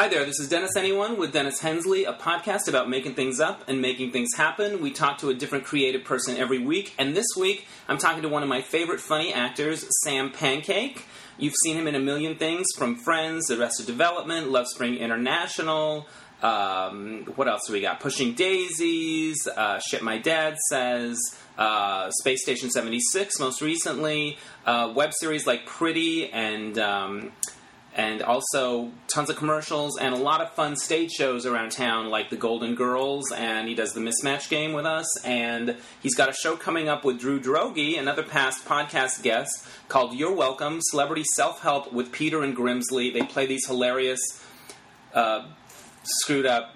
Hi there, this is Dennis Anyone with Dennis Hensley, a podcast about making things up and making things happen. We talk to a different creative person every week, and this week I'm talking to one of my favorite funny actors, Sam Pancake. You've seen him in a million things from Friends, Arrested Development, Love Spring International. Um, what else do we got? Pushing Daisies, uh, Shit My Dad Says, uh, Space Station 76 most recently, uh, web series like Pretty and. Um, and also tons of commercials and a lot of fun stage shows around town like the golden girls and he does the mismatch game with us and he's got a show coming up with drew droege another past podcast guest called you're welcome celebrity self-help with Piotr and Grimsley. They play these hilarious uh, screwed up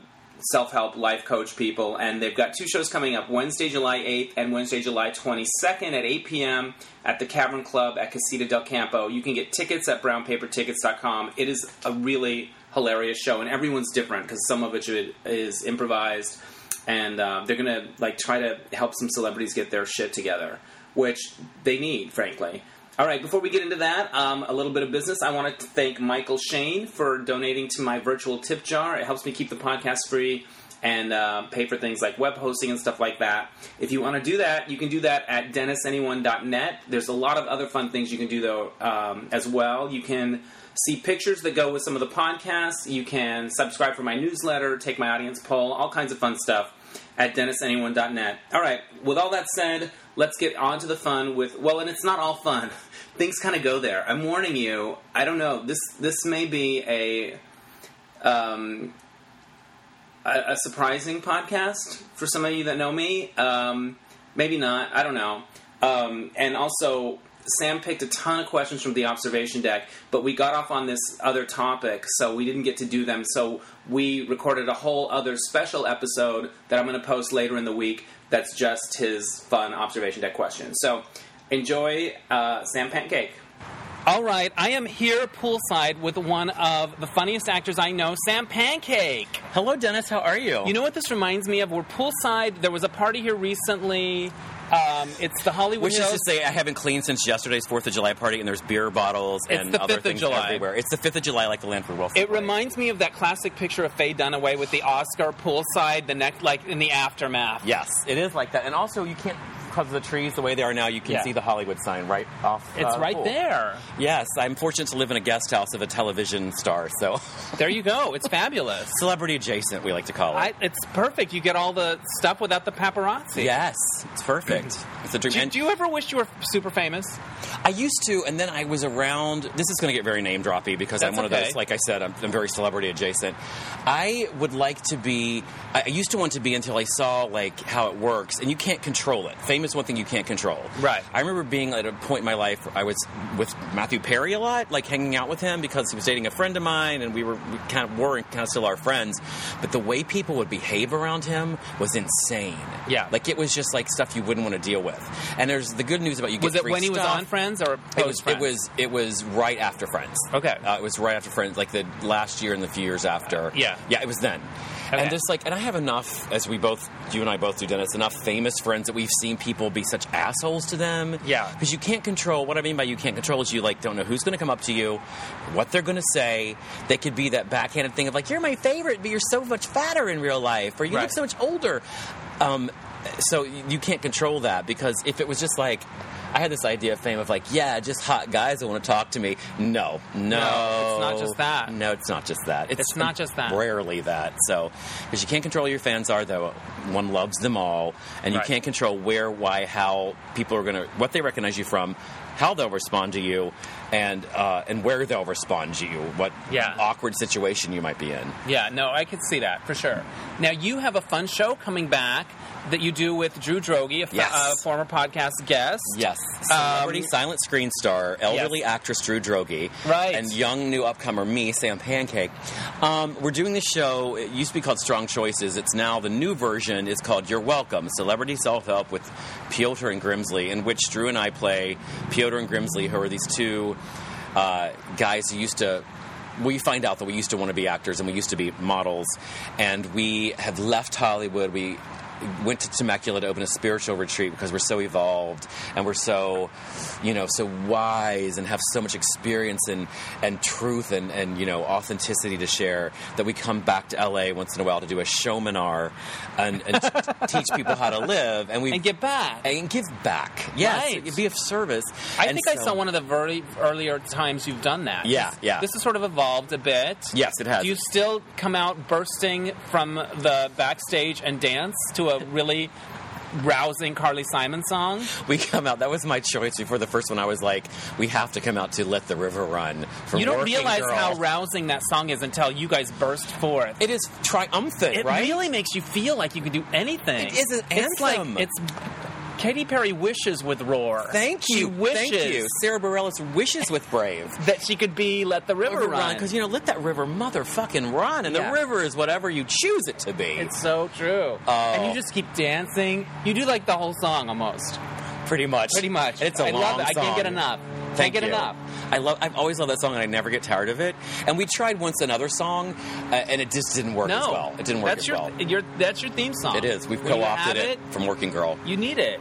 self-help life coach people and they've got two shows coming up wednesday july 8th and wednesday july 22nd at 8 p.m at the cavern club at casita del campo. You can get tickets at brownpapertickets.com it is a really hilarious show and everyone's different because some of it is improvised and uh, they're gonna like try to help some celebrities get their shit together which they need frankly all right, before we get into that, um, a little bit of business. I want to thank Michael Shane for donating to my virtual tip jar. It helps me keep the podcast free and uh, pay for things like web hosting and stuff like that. If you want to do that, you can do that at dennisanyone.net. There's a lot of other fun things you can do, though, um, as well. You can see pictures that go with some of the podcasts. You can subscribe for my newsletter, take my audience poll, all kinds of fun stuff at dennisanyone.net. All right, with all that said, let's get on to the fun with well and it's not all fun. Things kind of go there. I'm warning you i don't know this this may be a um, a, a surprising podcast for some of you that know me. Um, maybe not i don't know. Um, and also Sam picked a ton of questions from the observation deck, but we got off on this other topic, so we didn't get to do them. So we recorded a whole other special episode that I'm going to post later in the week that's just his fun observation deck question. So enjoy uh, Sam Pancake. All right, I am here poolside with one of the funniest actors I know, Sam Pancake. Hello, Dennis. How are you? You know what this reminds me of? We're poolside. There was a party here recently. Um, it's the Hollywood. Which is to say, I haven't cleaned since yesterday's Fourth of July party, and there's beer bottles it's and the other 5th of things July. everywhere. It's the Fifth of July, like the Lanford Wilson. It parade. reminds me of that classic picture of Faye Dunaway with the Oscar poolside, the neck, like in the aftermath. Yes, it is like that, and also you can't because of the trees the way they are now. You can Yeah. see the Hollywood sign right off. It's uh, right pool. there. Yes, I'm fortunate to live in a guest house of a television star, so There you go. It's fabulous. celebrity adjacent, we like to call it. I, it's perfect. You get all the stuff without the paparazzi. Yes, it's perfect. It's a dream. Do, And do you ever wish you were super famous? I used to, and then I was around. This is going to get very name droppy because I'm one okay. of those. Like I said, I'm, I'm very celebrity adjacent. I would like to be. I I used to want to be until I saw like how it works, and you can't control it. Fame is one thing you can't control. Right. I remember being at a point in my life where I was with Matthew Perry a lot, like hanging out with him because he was dating a friend of mine, and we were we kind of were kind of still our friends. But the way people would behave around him was insane. Yeah. like it was just like stuff you wouldn't want to deal with. And there's the good news about you. Was get it free when he was on Friends or It was. Friends? It was. It was right after Friends. Okay. Uh, it was right after Friends, like the last year and the few years after. Yeah. Yeah, it was then. Okay. And just like, and I have enough, as we both, you and I both do, Dennis, enough famous friends that we've seen people be such assholes to them. Yeah. Because you can't control. What I mean by you can't control is you like don't know who's going to come up to you, what they're going to say. They could be that backhanded thing of like, you're my favorite, but you're so much fatter in real life, or you Right. look so much older. Um, so you can't control that because if it was just like I had this idea of fame of like, yeah, just hot guys that want to talk to me. No, no, it's not just that. No, it's not just that. It's not just that. Rarely that. So, because you can't control who your fans are, though. One loves them all, and you Right. can't control where, why, how people are going to, what they recognize you from, how they'll respond to you, and uh, and where they'll respond to you. What Yeah. awkward situation you might be in. Yeah, no, I could see that for sure. Now you have a fun show coming back that you do with Drew Droege, a, Yes. a former podcast guest. Yes. Celebrity Um, silent screen star, elderly actress Drew Droege. Right. And young new upcomer me, Sam Pancake. Um, we're doing this show. It used to be called Strong Choices. It's now the new version is called You're Welcome, Celebrity Self Help with Piotr and Grimsley, in which Drew and I play Piotr and Grimsley, who are these two uh, guys who used to we find out that we used to want to be actors and we used to be models and we have left hollywood we went to Temecula to open a spiritual retreat because we're so evolved and we're so, you know, so wise and have so much experience and and truth and and you know authenticity to share that we come back to LA once in a while to do a showminar and, and t- teach people how to live and we and give back. and give back. Yes, Right. be of service. I And think I saw one of the very earlier times you've done that. Yeah, This- yeah. This has sort of evolved a bit. Yes, it has. Do you still come out bursting from the backstage and dance to a really rousing Carly Simon song? we come out. That was my choice before the first one. I was like, we have to come out to "Let the River Run." From you don't realize Girl. how rousing that song is until you guys burst forth. it is triumphant, It right? really makes you feel like you can do anything. It is an It's like it's Katy Perry wishes with Roar. Thank She you, wishes thank you. Sara Bareilles wishes with Brave. that she could be Let the River, Run. because you know, let that river motherfucking run, and Yeah. the river is whatever you choose it to be. It's so true. Oh. And you oh. just keep dancing. You do like the whole song almost. pretty much, Pretty much. It's a I long love it. I can't get enough. Thank can't get you. enough. I love. I've always loved that song, and I never get tired of it. And we tried once another song, uh, and it just didn't work no, as well. It didn't work that's as your, well. Your, that's your theme song. It is. We've co-opted have it, from Working Girl. You need it.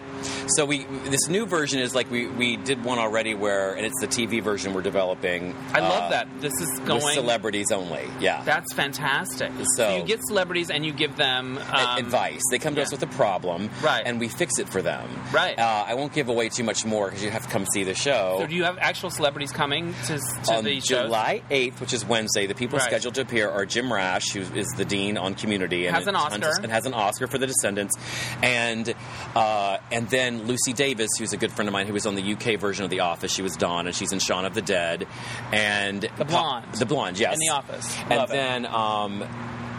So we this new version is like we we did one already where, and it's the TV version we're developing. I love uh, that. This is With going. celebrities only. Yeah. That's fantastic. So- you get celebrities and you give them um, advice. They come to yeah. us with a problem, Right. and we fix it for them. Right. Uh, I won't give away too much more because you have to come see the show. So do you have actual celebrities coming to, to on the shows? July 8th, which is Wednesday, the people Right. scheduled to appear are Jim Rash, who is the dean on Community, and Has an Oscar. and has an Oscar for The Descendants, and uh, and then Lucy Davis, who's a good friend of mine, who was on the UK version of The Office. She was Dawn, and she's in Shaun of the Dead, and The blonde. the blonde, yes, In The Office. and Love it. then um,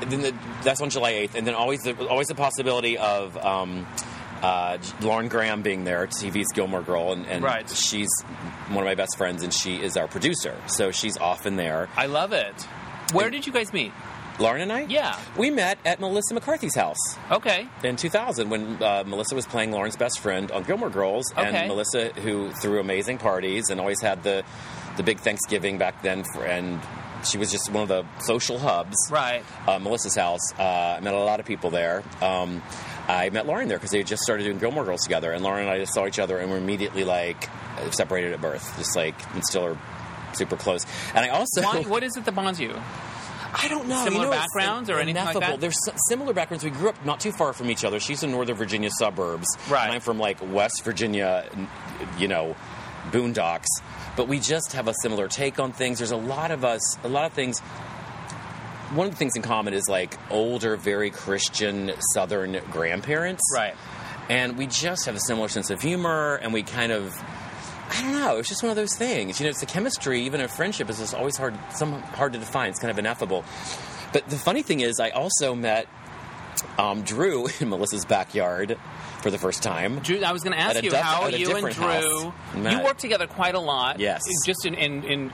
then the, that's on July 8th, and then always the always the possibility of. Um, uh, Lauren Graham being there, TV's Gilmore Girl, and, and Right. she's one of my best friends, and she is our producer. So she's often there. I love it. Where did you guys meet? Lauren and I? Yeah. We met at Melissa McCarthy's house Okay. in 2000 when uh, Melissa was playing Lauren's best friend on Gilmore Girls. Okay. And Melissa, who threw amazing parties and always had the, the big Thanksgiving back then, for, and she was just one of the social hubs. Right. Uh, Melissa's house. Uh, I met a lot of people there. Um, I met Lauren there because they had just started doing Gilmore Girls together, and Lauren and I just saw each other and were immediately like separated at birth, just like and still are super close. And I also Why, what is it that bonds you? I don't know. Similar you know, backgrounds or anything like that? There's similar backgrounds. We grew up not too far from each other. She's in Northern Virginia suburbs, Right. And I'm from like West Virginia, you know, boondocks. But we just have a similar take on things. There's a lot of us, a lot of things. One of the things in common is like older, very Christian Southern grandparents, Right. and we just have a similar sense of humor, and we kind of. I don't know. It's just one of those things. You know, it's the chemistry, even in friendship, is just always hard, some hard to define. It's kind of ineffable. But the funny thing is, I also met um, Drew in Melissa's backyard for the first time. Drew, I was going to ask you duff- how a you and Drew. You work together quite a lot. Yes. just in in in,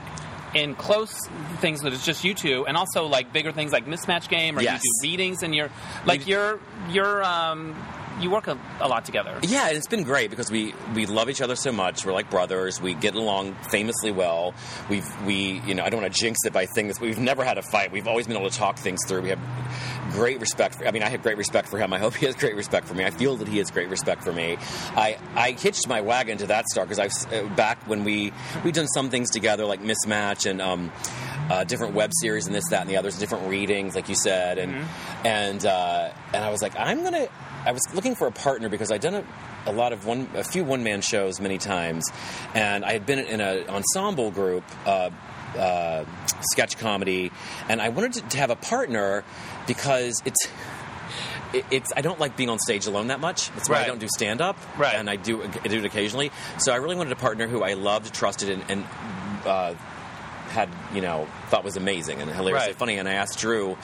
in close things that it's just you two, and also like bigger things like mismatch game or Yes. you do readings and you're like you're you're um you work a, a lot together. Yeah, and it's been great because we we love each other so much. We're like brothers. We get along famously well. We've we you know I don't want to jinx it by saying this, but we've never had a fight. We've always been able to talk things through. We have great respect. For, I mean, I have great respect for him. I hope he has great respect for me. I feel that he has great respect for me. I I hitched my wagon to that star because I've uh, back when we we've done some things together like mismatch and. um uh, different web series and this, that, and the others, different readings, like you said, and and uh, and I was like, I'm gonna. I was looking for a partner because I'd done a, a lot of one, a few one man shows many times, and I had been in an ensemble group. Uh, uh, sketch comedy, and I wanted to, to have a partner because it's it- it's I don't like being on stage alone that much. That's why I don't do stand up, Right. And I do I do it occasionally. So I really wanted a partner who I loved, trusted, and, and uh, had you know thought was amazing and hilariously Right. funny. And I asked Drew.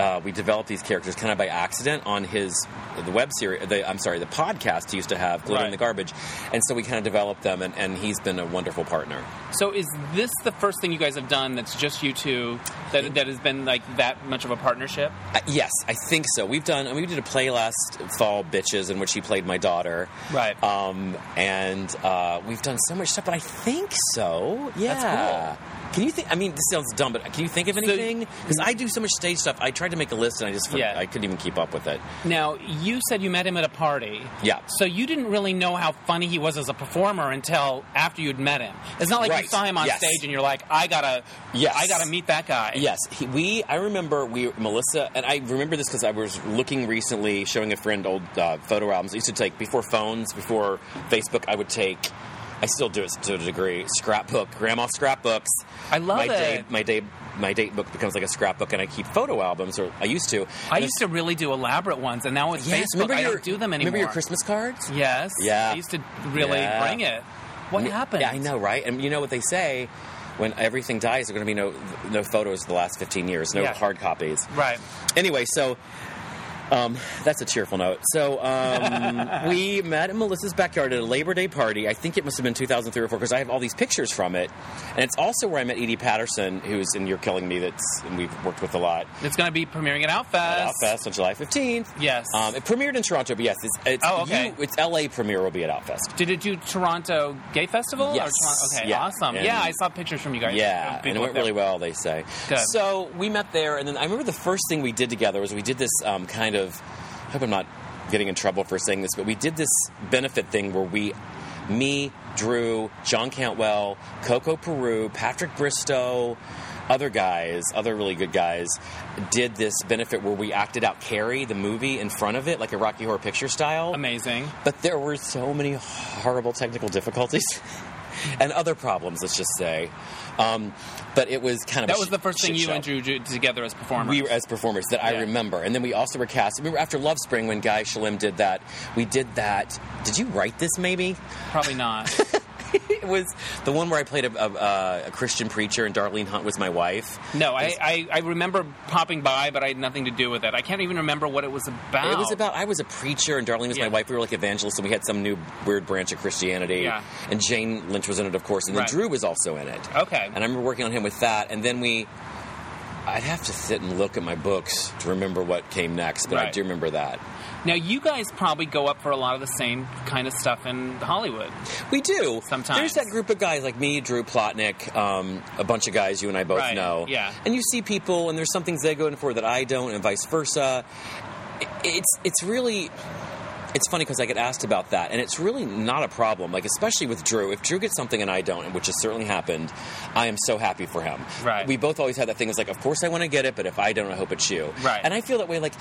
Uh, we developed these characters kind of by accident on his the web series. The, I'm sorry, the podcast he used to have, "Glitter in the Garbage," and so we kind of developed them, and, and he's been a wonderful partner. So is this the first thing you guys have done that's just you two that that has been like that much of a partnership? Uh, yes, I think so. We've done. I mean, we did a play last fall, "Bitches," in which he played my daughter. Right. Um, and uh, we've done so much stuff, but I think so. Yeah. That's cool. Can you think? I mean, this sounds dumb, but can you think of anything? Because I do so much stage stuff. I tried to make a list and I just yeah. I couldn't even keep up with it. Now, you said you met him at a party. Yeah. So you didn't really know how funny he was as a performer until after you'd met him. It's not like you saw him on Yes. stage and you're like, I gotta, Yes. I gotta meet that guy. Yes, he, we. I remember we Melissa, and I remember this because I was looking recently, showing a friend old uh, photo albums. I used to take before phones, before Facebook. I would take. I still do it to a degree. Scrapbook, grandma scrapbooks. I love my it. Day, my day, my date book becomes like a scrapbook, and I keep photo albums, or I used to. I used to really do elaborate ones, and now with Yes, Facebook, I your, don't do them anymore. Remember your Christmas cards? Yes. Yeah. I used to really Yeah. bring it. What N- happened? Yeah, I know, right? And you know what they say? When everything dies, there are going to be no no photos of the last 15 years, no Yeah. hard copies. Right. Anyway, so um, that's a cheerful note. So um, we met in Melissa's backyard at a Labor Day party. I think it must have been 2003 or 4 because I have all these pictures from it. And it's also where I met Edi Patterson, who's in You're Killing Me, that's and we've worked with a lot. It's going to be premiering at Outfest. At Outfest on July 15th. Yes. Um, it premiered in Toronto, but yes, it's, it's, Oh, okay. you, it's LA premiere will be at Outfest. Did it do Toronto Gay Festival? or Yes. Okay, Yeah. awesome. And- yeah, I saw pictures from you guys. Yeah, and it went there. really well, they say. Good. So we met there, and then I remember the first thing we did together was we did this um, kind of. I hope I'm not getting in trouble for saying this, but we did this benefit thing where we, me, Drew, John Cantwell, Coco Peru, Patrick Bristow, other guys, other really good guys, did this benefit where we acted out Carrie, the movie, in front of it, like a Rocky Horror Picture style. Amazing. But there were so many horrible technical difficulties and other problems, let's just say. Um, but it was kind of That was sh- the first thing you show. and Drew did together as performers. We were as performers that I remember, and then we also were cast. Remember after Love Spring when Guy Shalem did that, we did that. Did you write this? Maybe Probably not. it was the one where I played a, a, a Christian preacher, and Darlene Hunt was my wife. No, I, I, I remember popping by, but I had nothing to do with it. I can't even remember what it was about. It was about I was a preacher and Darlene was Yeah. my wife. We were like evangelists, and we had some new weird branch of Christianity. Yeah. And Jane Lynch was in it, of course, and then Right. Drew was also in it. Okay. And I remember working on him with that, and then we. I'd have to sit and look at my books to remember what came next, but I do remember that. Now, you guys probably go up for a lot of the same kind of stuff in Hollywood. We do. Sometimes. There's that group of guys like me, Drew Plotnick, um, a bunch of guys you and I both Right, know. yeah. And you see people, and there's some things they go in for that I don't, and vice versa. It's it's really. It's funny because I get asked about that, and it's really not a problem. Like especially with Drew, if Drew gets something and I don't, which has certainly happened, I am so happy for him. Right. We both always had that thing. It's like, of course I want to get it, but if I don't, I hope it's you. Right. And I feel that way, like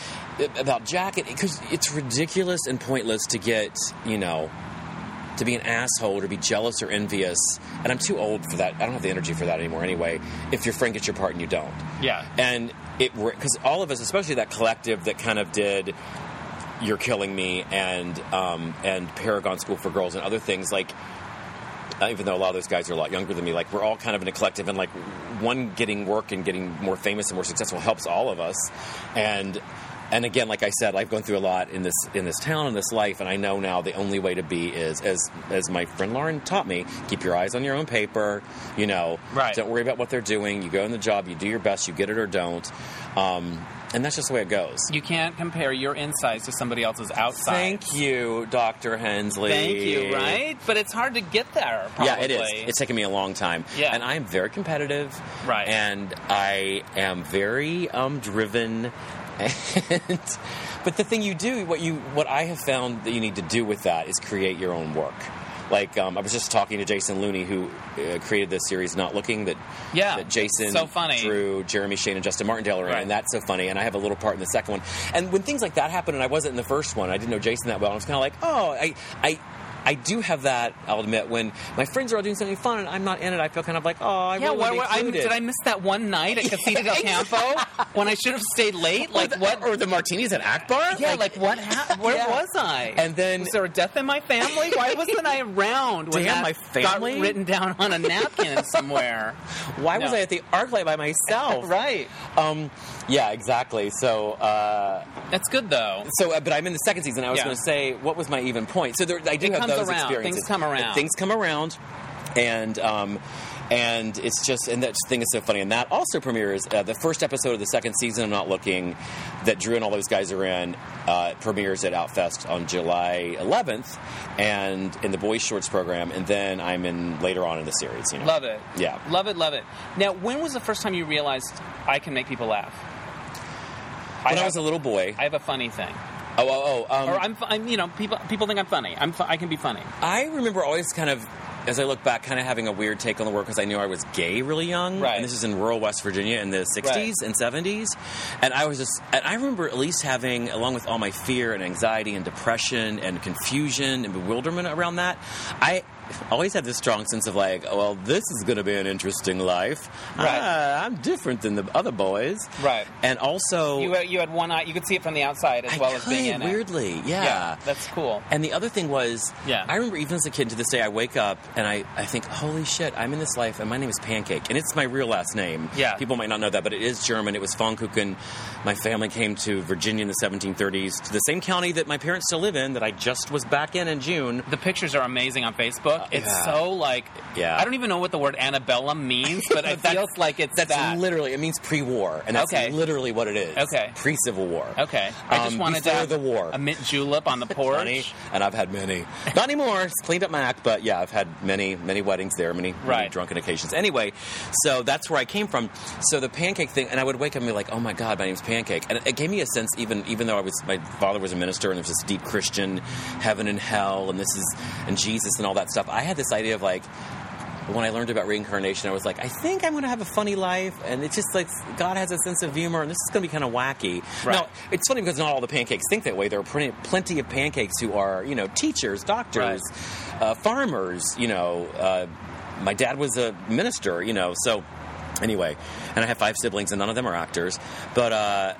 about Jacket, because it's ridiculous and pointless to get, you know, to be an asshole or to be jealous or envious. And I'm too old for that. I don't have the energy for that anymore anyway. If your friend gets your part and you don't. Yeah. And it because all of us, especially that collective that kind of did "You're Killing Me" and um, and Paragon School for Girls and other things like. Even though a lot of those guys are a lot younger than me, like we're all kind of in a collective, and like one getting work and getting more famous and more successful helps all of us. And and again, like I said, I've gone through a lot in this in this town in this life, and I know now the only way to be is as as my friend Lauren taught me: keep your eyes on your own paper. You know, Right. don't worry about what they're doing. You go in the job, you do your best, you get it or don't. Um, and that's just the way it goes. You can't compare your insides to somebody else's outsides. Thank you, Dr. Hensley. Thank you, right? But it's hard to get there, probably. Yeah, it is. It's taken me a long time. Yeah. And I am very competitive. Right. And I am very um, driven. And but the thing you do, what you what I have found that you need to do with that is create your own work. Like um, I was just talking to Jason Looney, who uh, created this series, Not Looking, that Yeah. that Jason, So funny. Drew, Jeremy Shane, and Justin Martindale Right. and that's so funny. And I have a little part in the second one. And when things like that happen, and I wasn't in the first one, I didn't know Jason that well. I was kind of like, oh, I, I, I do have that. I'll admit when my friends are all doing something fun and I'm not in it, I feel kind of like, oh, I Yeah, really why, want why, to be I, did I miss that one night at Casita del Campo when I should have stayed late? Or Like the- what? Or the martinis at Akbar? yeah, like, what happened? Where Yeah. was I? And then- was there a death in my family? Why wasn't I around when Damn, that my family? got written down on a napkin somewhere? why was I at the ArcLight by myself? right. Um, yeah, exactly. So, uh, That's good though. so, uh, but I'm in the second season. I was Yeah. going to say, what was my even point? So there, I do It have comes those around. experiences. Things come around. Things come around, and um, and it's just and that thing is so funny. And that also premieres uh, the first episode of the second season. I'm not looking that Drew and all those guys are in uh, premieres at Outfest on July 11th, and in the Boys Shorts program, and then I'm in later on in the series. You know, Love it. Yeah. Love it, love it. Now, when was the first time you realized I can make people laugh? When I, have, was a little boy. I have a funny thing. oh, oh, oh. Um, Or I'm, I'm, you know, people people think I'm funny. I'm, fu- I can be funny. I remember always kind of, as I look back, kind of having a weird take on the world because I knew I was gay really young. Right. And this is in rural West Virginia in the 60s Right. and 70s. And I was just, and I remember at least having, along with all my fear and anxiety and depression and confusion and bewilderment around that, I always had this strong sense of like, oh, well, this is going to be an interesting life. Right. Ah, I'm different than the other boys. Right. And also, You, uh, you had one eye. You could see it from the outside as I well as being could, in it. weirdly, yeah. Yeah, that's cool. And the other thing was, Yeah. I remember even as a kid to this day, I wake up and I, I think, holy shit, I'm in this life and my name is Pancake. And it's my real last name. Yeah. People might not know that, but it is German. It was Pfannkuchen. My family came to Virginia in the 1730s, to the same county that my parents still live in, that I just was back in in June. The pictures are amazing on Facebook. It's Uh, yeah. so like, Yeah. I don't even know what the word antebellum means, but it feels like it's That's that. literally, it means pre-war. And that's Okay. literally what it is. Okay. Pre-Civil War. Okay, I just Um, wanted to have the war. a mint julep on the porch. Funny, and I've had many. Not anymore. It's cleaned up my act, but yeah, I've had many, many weddings there, many, many Right. drunken occasions. Anyway, so that's where I came from. So the pancake thing, and I would wake up and be like, "Oh my God, my name's Pancake," and it gave me a sense, even even though I was, my father was a minister, and there's this deep Christian heaven and hell, and this is and Jesus and all that stuff. I had this idea of like. When I learned about reincarnation, I was like, I think I'm going to have a funny life, and it's just like God has a sense of humor, and this is going to be kind of wacky. Right. Now, it's funny because not all the pancakes think that way. There are plenty, plenty of pancakes who are, you know, teachers, doctors, uh, farmers. You know, uh, my dad was a minister. You know, so anyway, and I have five siblings, and none of them are actors. But uh,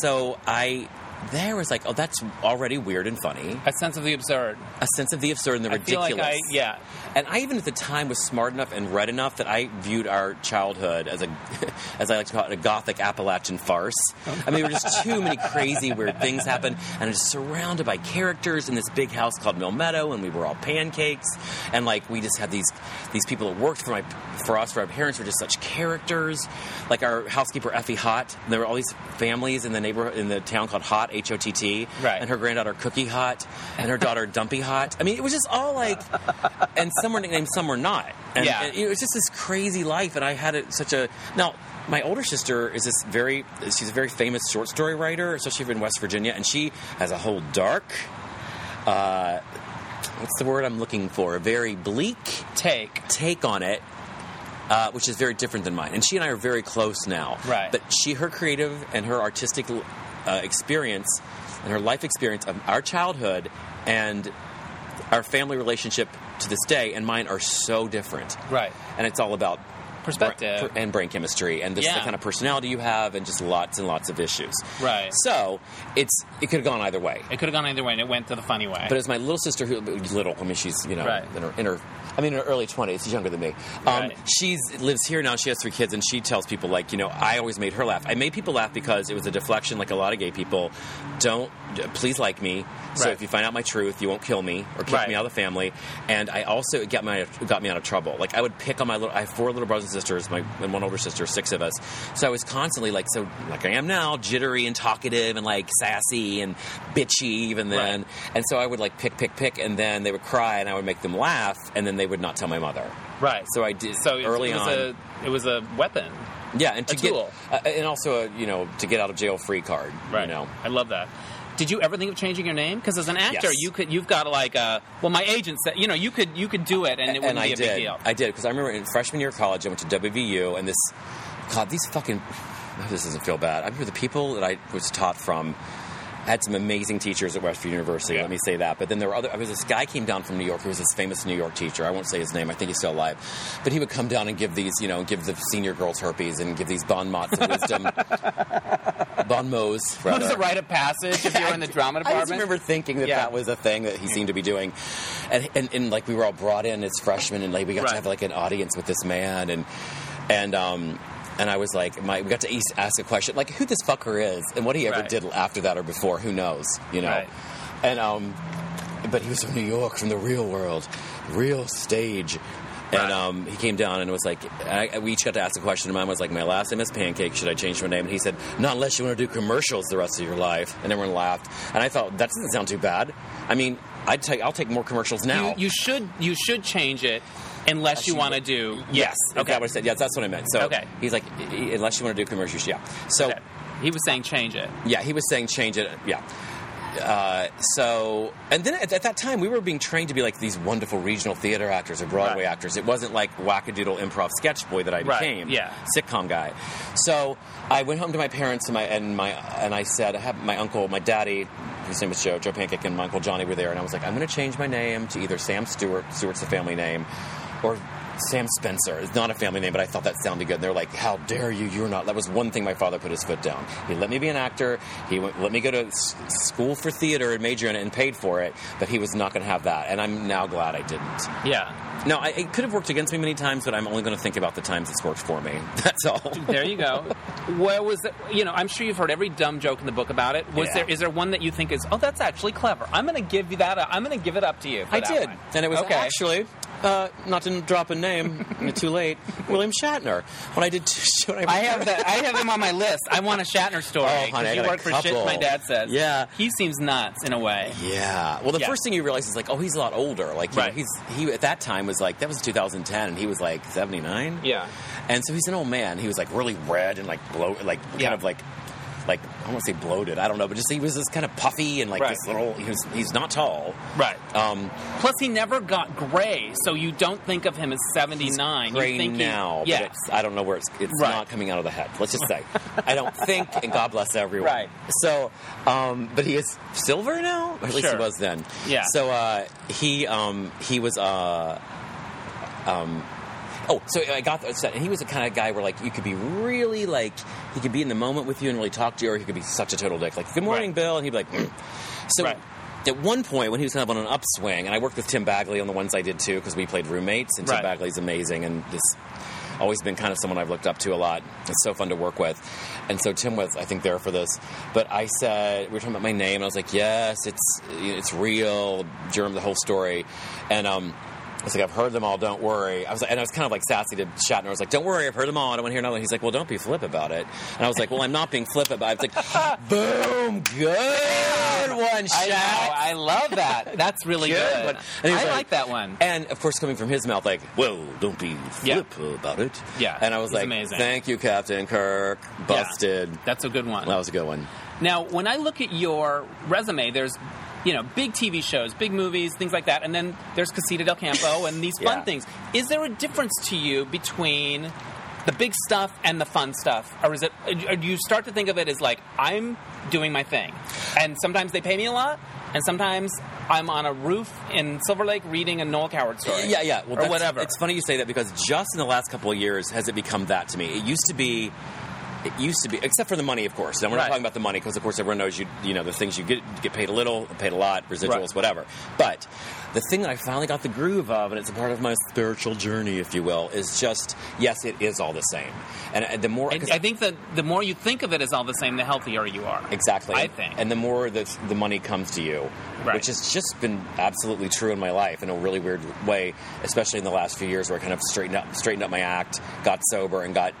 so I there was like, oh, that's already weird and funny. A sense of the absurd. A sense of the absurd and the I feel ridiculous. like I, yeah. And I even at the time was smart enough and read enough that I viewed our childhood as a, as I like to call it, a gothic Appalachian farce. I mean, there were just too many crazy, weird things happened, and I was surrounded by characters in this big house called Mill Meadow, and we were all pancakes, and like we just had these these people that worked for my for us, for our parents, were just such characters. Like our housekeeper Effie Hott, there were all these families in the neighborhood in the town called Hott, H O T T, Right. and her granddaughter Cookie Hott, and her daughter Dumpy Hott. I mean, it was just all like, and some were nicknamed, some were not. And, Yeah. and it was just this crazy life, and I had it such a now. My older sister is this very, she's a very famous short story writer, especially in West Virginia, and she has a whole dark, uh, what's the word I'm looking for? A very bleak Take. take on it, uh, which is very different than mine. And she and I are very close now. Right. But she, her creative and her artistic uh, experience and her life experience of our childhood and our family relationship to this day and mine are so different. Right. And it's all about Perspective. bra- and brain chemistry and this is the kind of personality you have and just lots and lots of issues. Right. So it's it could have gone either way. It could have gone either way, and it went to the funny way. But it's my little sister who little. I mean, she's you know Right. in, her, in her. I mean, in her early twenties. She's younger than me. Um, Right. She's lives here now. She has three kids, and she tells people like, you know, I always made her laugh. I made people laugh because it was a deflection, like a lot of gay people. Don't please like me. So Right. if you find out my truth, you won't kill me or kick me out of the family. And I also it got me got me out of trouble. Like I would pick on my little. I have four little brothers sisters. My and one older sister, six of us. So I was constantly like so like I am now, jittery and talkative and like sassy and bitchy even then. Right. And so I would like pick, pick, pick, and then they would cry, and I would make them laugh, and then they would not tell my mother. right. So I did So early it was on. a it was a weapon. yeah, and to a get tool. uh, and also a, you know to get out of jail free card. Right. You know. I love that. Did you ever think of changing your name? Because as an actor, Yes. you could you've got like a well, my agent said you know you could you could do it and it wouldn't and I be a did. big deal. I did because I remember in freshman year of college, I went to WVU, and this, God, these fucking, this doesn't feel bad. I remember the people that I was taught from. I had some amazing teachers at Westfield University. Yeah. Let me say that. But then there were other. I was this guy came down from New York who was this famous New York teacher. I won't say his name. I think he's still alive. But he would come down and give these, you know, give the senior girls herpes and give these bon mots of wisdom, bon. What rather. is a rite of passage if you're in the drama department. I just remember thinking that Yeah. that was a thing that he seemed to be doing, and, and and like we were all brought in as freshmen, and like we got Right. to have like an audience with this man, and and um and I was like, my we got to ask a question like who this fucker is, and what he ever Right. did after that or before, who knows, you know, Right. and um, but he was from New York, from the real world, real stage. And um, he came down and was like, I, we each got to ask a question. And mine was like, my last name is Pancake. Should I change my name? And he said, not unless you want to do commercials the rest of your life. And everyone laughed. And I thought that doesn't sound too bad. I mean, I'd take I'll take more commercials now. You, you should you should change it unless you want to do yes, Okay. okay. what I said. Yes, that's what I meant. So Okay. he's like, unless you want to do commercials, yeah. So Okay. He was saying change it. yeah, he was saying change it. Yeah. Uh, so, and then at, at that time, we were being trained to be like these wonderful regional theater actors or Broadway Right. actors. It wasn't like wackadoodle improv sketch boy that I Right, became. yeah. sitcom guy. So I went home to my parents and my and my and I said, I have my uncle, my daddy, his name was Joe, Joe Pancake, and my uncle Johnny were there, and I was like, I'm going to change my name to either Sam Stewart, Stewart's the family name, or Sam Spencer. It's not a family name, but I thought that sounded good. And they're like, "How dare you? You're not." That was one thing my father put his foot down. He let me be an actor. He went, let me go to s- school for theater and major in it and paid for it, but he was not going to have that. And I'm now glad I didn't. Yeah. No, I, it could have worked against me many times, but I'm only going to think about the times it's worked for me. That's all. There you go. Where was it? You know, I'm sure you've heard every dumb joke in the book about it. Was Yeah. there? Is there one that you think is? Oh, that's actually clever. I'm going to give you that. Uh, I'm going to give it up to you. for I did, one. and it was okay. actually uh, not to drop a name. too late. William Shatner. When I did, when I have that. I have him on my list. I want a Shatner story. Oh, honey, I got a for shit. My dad says. Yeah. He seems nuts in a way. Yeah. Well, the Yeah. first thing you realize is like, oh, he's a lot older. Like, Right. know, he's he at that time was like that was 2010, and he was like 79. Yeah. And so he's an old man. He was like really red and like blow, like kind of like. Like I want to say bloated, I don't know, but just he was this kind of puffy and like Right. this little. He was, he's not tall. Right. Um, Plus, he never got gray, so you don't think of him as 79. gray you think he- now, yes. but it's, I don't know where it's it's Right. not coming out of the head. Let's just say, I don't think, and God bless everyone. Right. So, um, but he is silver now, or at least he was then. Yeah. So uh, he um, he was. Uh, um, Oh, so I got that, and he was the kind of guy where like you could be really like he could be in the moment with you and really talk to you, or he could be such a total dick. Like, "Good morning, Right. Bill," and he'd be like, "Mm." so. Right. At one point, when he was kind of on an upswing, and I worked with Tim Bagley on the ones I did too, because we played roommates, and Tim Right. Bagley's amazing, and just always been kind of someone I've looked up to a lot. It's so fun to work with, and so Tim was, I think, there for this. But I said we were talking about my name, and I was like, "Yes, it's it's real, germ, the whole story," and um. I was like, I've heard them all. Don't worry. I was, like, and I was kind of like sassy to Shatner. I was like, Don't worry, I've heard them all. I don't want to hear another. one. He's like, Well, don't be flip about it. And I was like, Well, I'm not being flip about. it. I was like, Boom, good one, I, Shat. know, I love that. That's really Good good. one. And he was I like- like that one. And of course, coming from his mouth, like, "Well, don't be Yeah. flip about it." Yeah, and I was like, amazing. "Thank you, Captain Kirk." Busted. That's a good one. That was a good one. Now, when I look at your resume, there's you know big TV shows, big movies, things like that, and then there's Casita del Campo and these fun Yeah. things. Is there a difference to you between the big stuff and the fun stuff, or is it? Or do you start to think of it as like I'm doing my thing, and sometimes they pay me a lot, and sometimes I'm on a roof in Silver Lake reading a Noel Coward story, Yeah, yeah. Well, or whatever. It's funny you say that because just in the last couple of years has it become that to me. It used to be. It used to be, except for the money, of course. And we're Right. not talking about the money because, of course, everyone knows you. You know the things you get get paid a little, paid a lot, residuals, Right. whatever. But the thing that I finally got the groove of, and it's a part of my spiritual journey, if you will, is just yes, it is all the same. And, and the more, I, think that the more you think of it as all the same, the healthier you are. Exactly. I think. And the more that the money comes to you, Right. which has just been absolutely true in my life in a really weird way, especially in the last few years where I kind of straightened up, straightened up my act, got sober, and got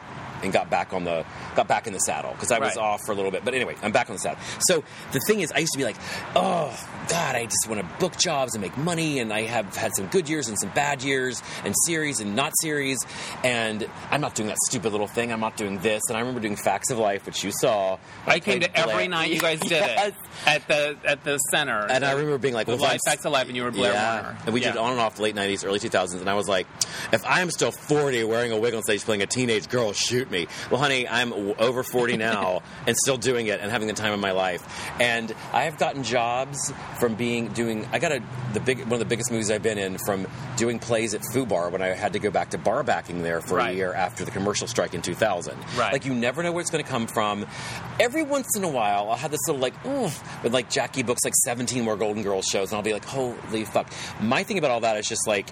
and got back on the got back in the saddle because I was Right. off for a little bit. But anyway, I'm back on the saddle. So the thing is, I used to be like, oh God, I just want to book jobs and make money, and I have had some good years and some bad years, and series and not series, and I'm not doing that stupid little thing. I'm not doing this. And I remember doing Facts of Life, which you saw. I came played to every night you guys did Yes. it at the at the center. And I remember being like, well, life Facts of Life, and you were Blair yeah. Warner. And we did on and off late 90s, early 2000s. And I was like, if I'm still 40 wearing a wig on stage playing a teenage girl, shoot me. Well, honey, I'm over 40 now and still doing it and having the time of my life. And I have gotten jobs from being, doing, I got a, the big, one of the biggest movies I've been in from doing plays at Fubar when I had to go back to bar backing there for Right. a year after the commercial strike in 2000. Right. Like, you never know where it's going to come from. Every once in a while, I'll have this little, like, oof, with like Jackie books like 17 more Golden Girls shows, and I'll be like, holy fuck. My thing about all that is just like,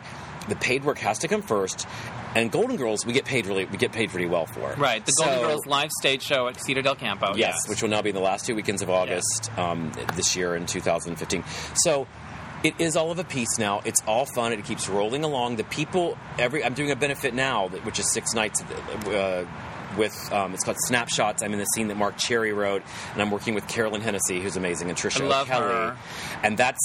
the paid work has to come first, and Golden Girls we get paid really we get paid pretty well for. Right, the So- Golden Girls live stage show at Casita del Campo. Yes, which will now be in the last two weekends of August um, this year in 2015. So It is all of a piece now. It's all fun. It keeps rolling along. The people, every I'm doing a benefit now, which is six nights uh, with. Um, it's called Snapshots. I'm in the scene that Marc Cherry wrote, and I'm working with Carolyn Hennesy, who's amazing, and Tricia I love O'Kelley. her. And that's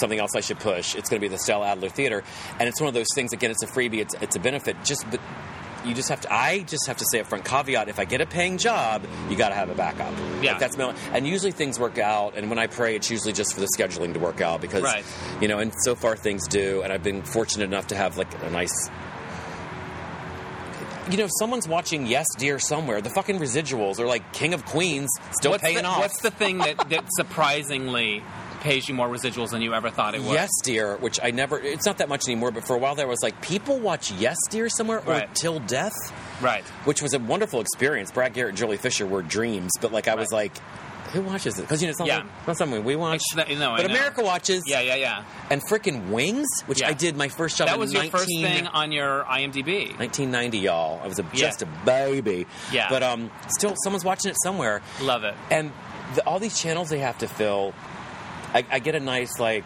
something else I should push. It's going to be the Stella Adler Theater, and it's one of those things. Again, it's a freebie. It's it's a benefit. Just but. You just have to. I just have to say up front caveat: if I get a paying job, you got to have a backup. Yeah. Like, that's my, and usually things work out. And when I pray, it's usually just for the scheduling to work out because Right. you know. And so far things do. And I've been fortunate enough to have like a nice. You know, if someone's watching Yes Dear somewhere, the fucking residuals are like King of Queens still what's paying the, off. What's the thing that, that surprisingly pays you more residuals than you ever thought it would? Yes, dear, which I never, it's not that much anymore, but for a while there I was like, people watch Yes, dear somewhere or Right. Till Death, Right. which was a wonderful experience. Brad Garrett and Joely Fisher were dreams, but like I was like, who watches it? Because you know, it's not, Yeah. like- not something we watch, no, but. America watches. Yeah, yeah, yeah. And freaking Wings, which Yeah. I did my first job That was your 19, first thing on your IMDb. 1990, y'all. I was a, Yeah. just a baby. Yeah. But um, still, someone's watching it somewhere. Love it. and the, all these channels they have to fill I, I get a nice like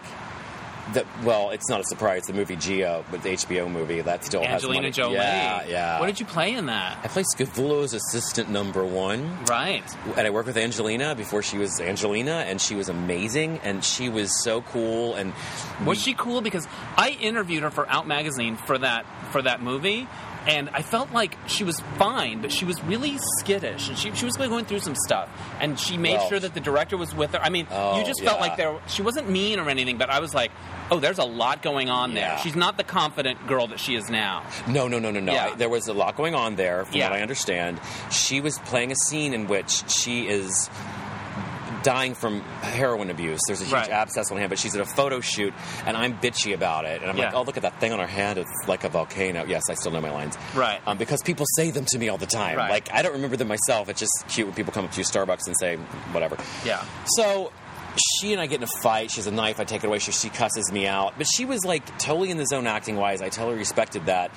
the, well it's not a surprise the movie Gia but the hbo movie that still has Angelina money. Jolie. yeah yeah What did you play in that? i played Scavullo's assistant number one Right. and I worked with Angelina before she was Angelina, and she was amazing, and she was so cool. And Was she cool? Because I interviewed her for Out Magazine for that for that movie, and I felt like she was fine, but she was really skittish, and she, she was going through some stuff, and she made Well, sure that the director was with her. I mean, Oh, you just felt like there she wasn't mean or anything, but I was like, oh, there's a lot going on there. She's not the confident girl that she is now. No, no, no, no, no. Yeah. I- there was a lot going on there, from Yeah. what I understand. She was playing a scene in which she is dying from heroin abuse. There's a huge Right. abscess on her hand, but she's at a photo shoot, and I'm bitchy about it. And I'm like, oh, look at that thing on her hand. It's like a volcano. Yes, I still know my lines. Right. Um, because people say them to me all the time. Right. Like, I don't remember them myself. It's just cute when people come up to you Starbucks and say whatever. Yeah. So she and I get in a fight. She has a knife. I take it away. She, she cusses me out. But she was like totally in the zone acting wise. I totally respected that.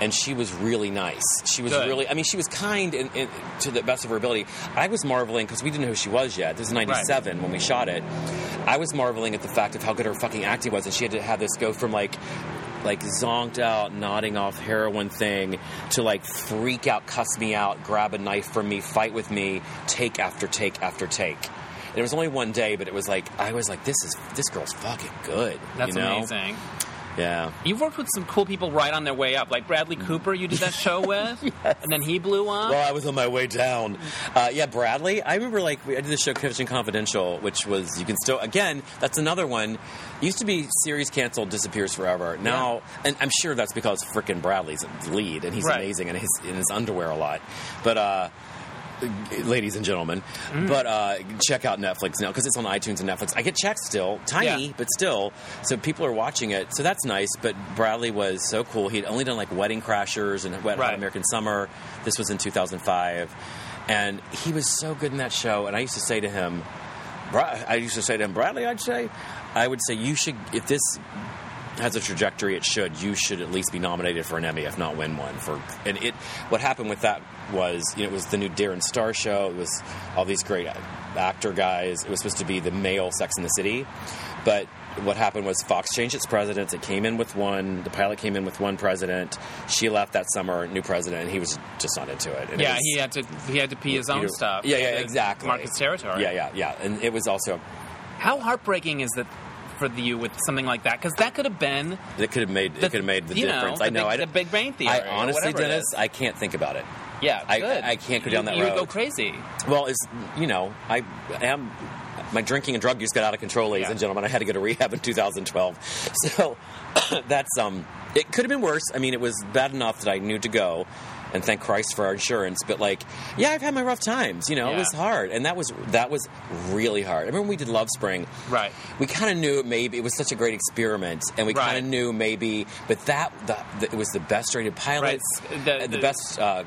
And she was really nice. She was Good. really, I mean, she was kind in, in, to the best of her ability. I was marveling because we didn't know who she was yet. This is 97 when we shot it. I was marveling at the fact of how good her fucking acting was. And she had to have this go from like, like zonked out, nodding off heroin thing to like freak out, cuss me out, grab a knife from me, fight with me, take after take after take. And it was only one day, but it was like I was like, this is this girl's fucking good. That's you know? amazing. Yeah. You've worked with some cool people right on their way up, like Bradley Cooper. You did that show with, and then he blew up. Well, I was on my way down. Uh, yeah, Bradley. I remember like I did the show Kitchen Confidential, which was you can still again. That's another one. Used to be series canceled, disappears forever. Now, and I'm sure that's because frickin' Bradley's lead and he's Right. amazing and he's in his underwear a lot. But uh, ladies and gentlemen, Mm. but uh, check out Netflix now because it's on iTunes and Netflix. I get checks still, tiny Yeah. but still. So people are watching it, so that's nice. But Bradley was so cool. He'd only done like Wedding Crashers and Wet Hot Right. American Summer. This was in 2005, and he was so good in that show. And I used to say to him, I used to say to him, Bradley, I'd say, I would say you should if this has a trajectory it should you should at least be nominated for an emmy if not win one for and it what happened with that was you know, it was the new darren star show. It was all these great actor guys. It was supposed to be the male sex in the city. But what happened was fox changed its presidents it came in with one the pilot came in with one president. She left that summer new president and he was just not into it. And it yeah, was- he had to he had to pee his own know, stuff. yeah yeah exactly. Marcus territory. yeah yeah yeah. And it was also How heartbreaking is that for the, you with something like that? Because that could have been It could have made The- it could have made the you know, difference. the I know. Big- I, the Big Bang Theory I honestly, Dennis. I can't think about it. yeah. I- good. I can't go You- down that road you would go crazy. Well, it's you know, I am. My drinking and drug use got out of control, ladies Yeah. and gentlemen. I had to go to rehab in 2012. So that's um. It could have been worse. I mean, it was bad enough that I knew to go, and thank Christ for our insurance. But like, yeah, I've had my rough times. You know, it was hard, and that was that was really hard. I remember when we did Love Spring. Right. We kind of knew maybe it was such a great experiment, and we Right. kind of knew maybe, but that the, the, it was the best rated pilot, Right. The- uh, the, the- best. Uh,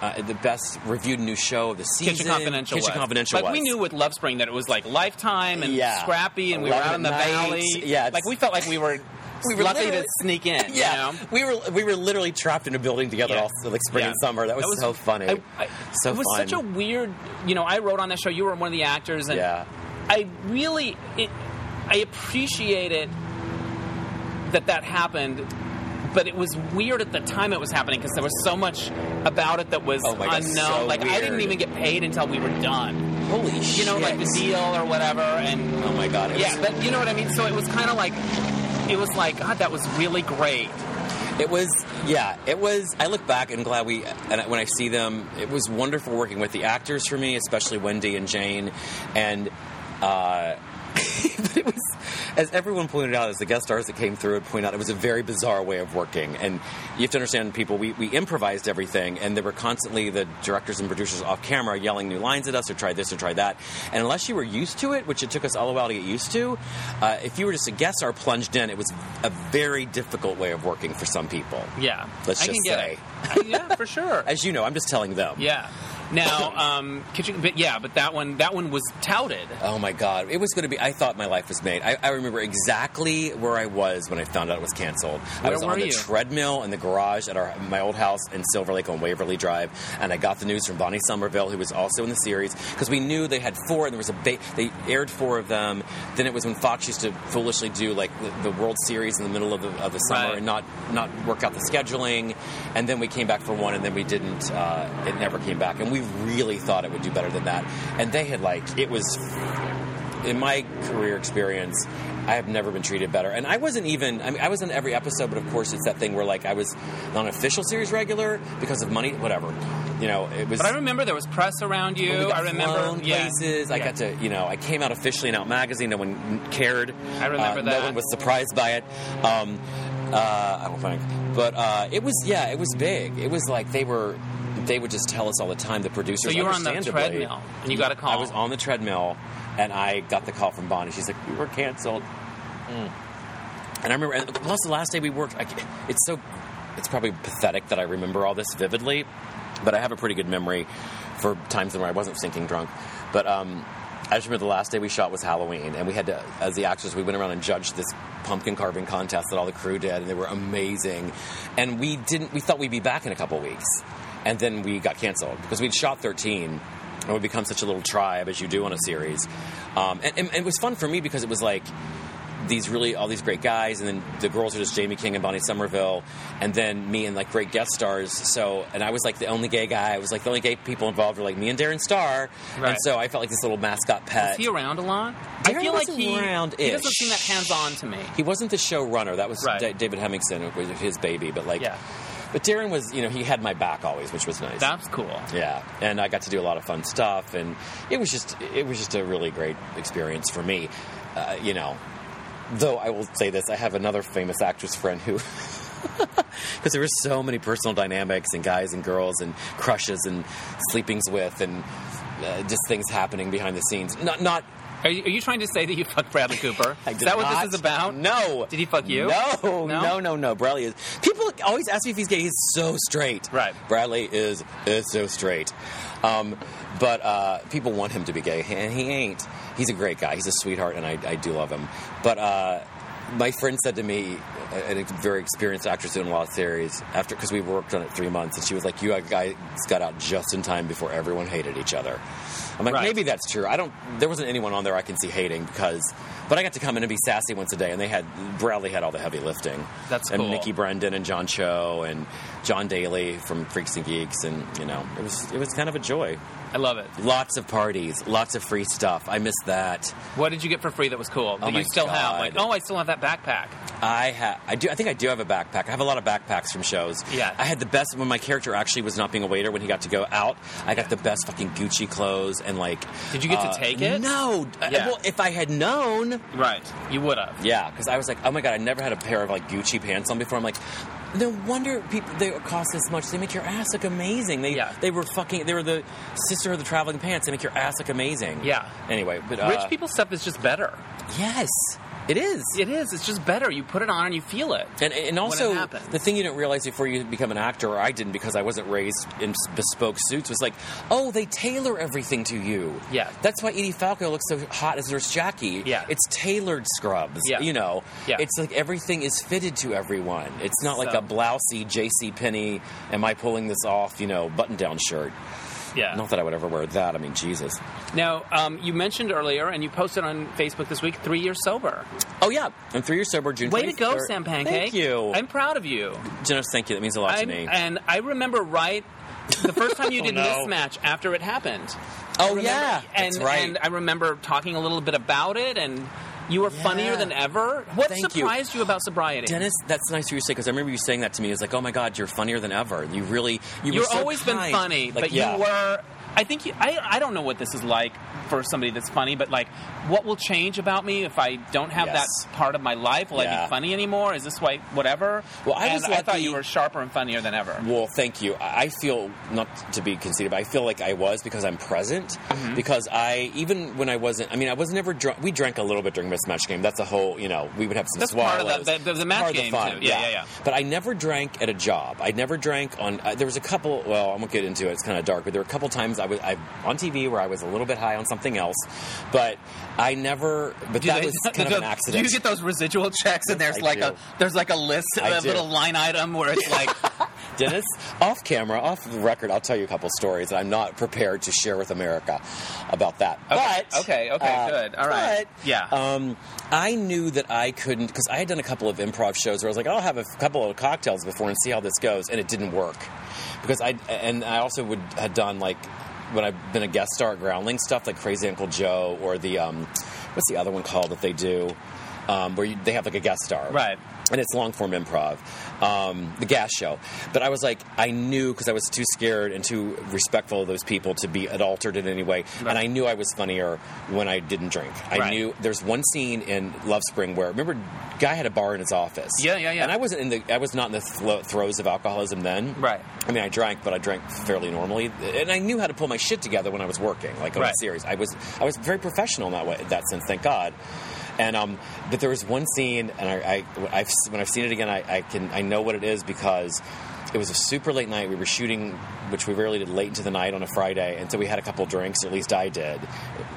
uh, the best reviewed new show of the season. Kitchen Confidential. Kitchen was. Confidential. Like was. we knew with Love Spring that it was like Lifetime and Yeah. Scrappy, and we were out in the Nights. valley. Yeah, like we felt like we were. We were lucky to sneak in. Yeah, you know? we were we were literally trapped in a building together Yeah. all like spring Yeah. and summer. That was, so funny. I- I- so it was fun. such a weird. You know, I wrote on that show. You were one of the actors, and yeah. I really, it, I appreciate it that that happened. But it was weird at the time it was happening because there was so much about it that was Oh God, unknown. so like I didn't even get paid until we were done. Holy shit! You know, like the deal or whatever. And Oh my god! it yeah, was- but you know what I mean. So it was kind of like it was like God, that was really great. It was, yeah, it was. I look back and glad we, and when I see them, it was wonderful working with the actors for me, especially Wendy and Jane, and. Uh, but it was, as everyone pointed out, as the guest stars that came through would point out, it was a very bizarre way of working. And you have to understand, people, we, we improvised everything, and there were constantly the directors and producers off camera yelling new lines at us, or try this or try that. And unless you were used to it, which it took us all a while to get used to, uh, if you were just a guest star plunged in, it was a very difficult way of working for some people. Yeah, Let's I just say. Yeah, for sure. As you know, I'm just telling them. Yeah. Now, um, you, but yeah, but that one, that one was touted. Oh my god, it was going to be. I thought my life was made. I, I remember exactly where I was when I found out it was canceled. I was on the you? treadmill in the garage at our my old house in Silver Lake on Waverly Drive, and I got the news from Bonnie Somerville, who was also in the series, because we knew they had four, and there was a ba- they aired four of them. Then it was when Fox used to foolishly do like the, the World Series in the middle of the, of the summer Right. and not not work out the scheduling, and then we came back for one, and then we didn't. Uh, it never came back, and we really thought it would do better than that. And they had like it was in my career experience, I have never been treated better. And I wasn't even, I mean, I was on every episode, but of course, it's that thing where, like, I was not an official series regular because of money, whatever. You know, it was. But I remember there was press around you. I remember flown yeah. places. I Yeah. got to, you know, I came out officially in Out Magazine. No one cared. I remember Uh, that. No one was surprised by it. Um, uh, I don't think. But uh, it was, yeah, it was big. It was like they were, they would just tell us all the time. The producers. So you were on the treadmill and you got a call. I was on the treadmill, and I got the call from Bonnie. She's like, "We were canceled." And I remember, and plus the last day we worked, I, it's so, it's probably pathetic that I remember all this vividly, but I have a pretty good memory for times when I wasn't sinking drunk. But um, I just remember the last day we shot was Halloween, and we had to, as the actors, we went around and judged this pumpkin carving contest that all the crew did, and they were amazing. And we didn't, we thought we'd be back in a couple weeks, and then we got canceled because we'd shot 13 and we'd become such a little tribe as you do on a series. Um, and, and it was fun for me because it was like these really all these great guys, and then the girls are just Jaime King and Bonnie Somerville, and then me and like great guest stars. So, and I was like the only gay guy. I was like the only gay people involved were like me and Darren Star, Right. and so I felt like this little mascot pet. Is he around a lot? I Darren feel like he, around-ish. he doesn't seem that hands on to me. He wasn't the showrunner. That was Right. Da- David Hemingson, his baby. But like, Yeah. But Darren was, you know, he had my back always, which was nice. That's cool. Yeah, and I got to do a lot of fun stuff, and it was just it was just a really great experience for me. Uh, you know, though I will say this, I have another famous actress friend who. Because there were so many personal dynamics and guys and girls and crushes and sleepings with and uh, just things happening behind the scenes. Not not. Are you, are you trying to say that you fucked Bradley Cooper? Is that what not. this is about? No. Did he fuck you? No, No? no, no, no. Bradley is. People always ask me if he's gay. He's so straight. Right. Bradley is is so straight. Um, but uh, people want him to be gay, and he ain't. He's a great guy. He's a sweetheart, and I, I do love him. But uh, my friend said to me, a a very experienced actress lot of series, after because we worked on it three months, and she was like, "You guys got out just in time before everyone hated each other." I'm like, Right. maybe that's true. I don't. There wasn't anyone on there I can see hating because, but I got to come in and be sassy once a day, and they had Bradley had all the heavy lifting. That's and cool. Nicky Brendon and John Cho and John Daley from Freaks and Geeks, and you know, it was it was kind of a joy. I love it. Lots of parties, lots of free stuff. I miss that. What did you get for free that was cool? Oh that my you still have? Like, oh, I still have that backpack. I have, I do, I think I do have a backpack. I have a lot of backpacks from shows. Yeah. I had the best when my character actually was not being a waiter when he got to go out. I got the best fucking Gucci clothes and like. Did you get to uh, take it? No. Uh, Yeah. Well, if I had known, Right. You would have. yeah, because I was like, oh my god, I never had a pair of like Gucci pants on before. I'm like, no wonder people they cost this much. They make your ass look amazing. They Yeah. they were fucking. They were the sister of the traveling pants. They make your ass look amazing. Yeah. Anyway, but uh, Rich people stuff is just better. Yes, it is. It is. It's just better. You put it on and you feel it. And, and also, it the thing you didn't realize before you become an actor, or I didn't because I wasn't raised in bespoke suits, was like, oh, they tailor everything to you. Yeah. That's why Edie Falco looks so hot as Nurse Jackie. Yeah. It's tailored scrubs. Yeah. You know? Yeah. It's like everything is fitted to everyone. It's not like a blousey J.C. Penney, am I pulling this off, you know, button down shirt. Yeah. Not that I would ever wear that. I mean, Jesus. Now, um, you mentioned earlier, and you posted on Facebook this week, three years sober. Oh yeah, I'm three years sober. June. Way to go, 23rd. Sam Pancake. Thank you. I'm proud of you. Generous, thank you. That means a lot I'm- to me. and I remember right the first time you Oh, did no. match after it happened. oh remember- yeah, and, that's right. And I remember talking a little bit about it, and you were funnier than ever. What Thank surprised you. about sobriety? Dennis, that's nice of you to say because I remember you saying that to me. It's like, oh my god, you're funnier than ever. You really, you You've were so always been funny, Like, but yeah. you were. I think you, I. I don't know what this is like for somebody that's funny, but like, what will change about me if I don't have Yes. that part of my life? Will I Yeah. be funny anymore? Is this why whatever? Well, I And was I thought you were sharper and funnier than ever. Well, thank you. I I feel not to be conceited, but I feel like I was because I'm present. Mm-hmm. Because I even when I wasn't, I mean, I was never drunk. We drank a little bit during mismatch game. That's a whole, you know, we would have some That's part of swallows. the- the- the match Part of game, fun, too. Yeah, yeah, yeah. But I never drank at a job. I never drank on. Uh, there was a couple. Well, I won't get into it. It's kind of dark. But there were a couple times I was I, on TV where I was a little bit high on something else. But I never. But Do that they- was kind of an accident. do you get those residual checks and there's I like do. a there's like a list, I a do. little line item where it's like Dennis, off camera, off the record, I'll tell you a couple stories that I'm not prepared to share with America about that. Okay, But okay, okay, uh, good. All right. but, Yeah. Um, I knew that I couldn't because I had done a couple of improv shows where I was like, I'll have a couple of cocktails before and see how this goes, and it didn't work because I and I also would had done like when I've been a guest star at Groundling stuff like Crazy Uncle Joe or the um, what's the other one called that they do um, where you, they have like a guest star Right. and it's long form improv, um, the gas show. But I was like, I knew because I was too scared and too respectful of those people to be altered in any way, Right. and I knew I was funnier when I didn't drink. I Right. knew there's one scene in Love Spring where remember, guy had a bar in his office. Yeah, yeah, yeah. And I wasn't in the, I was not in the thro- throes of alcoholism then. Right. I mean, I drank, but I drank fairly normally, and I knew how to pull my shit together when I was working, like on Right. a series. I was, I was very professional in that way, in that sense. Thank God. And um, but there was one scene, and I, I I've, when I've seen it again, I, I can I know what it is because it was a super late night. We were shooting, which we rarely did, late into the night on a Friday, and so we had a couple drinks, or at least I did.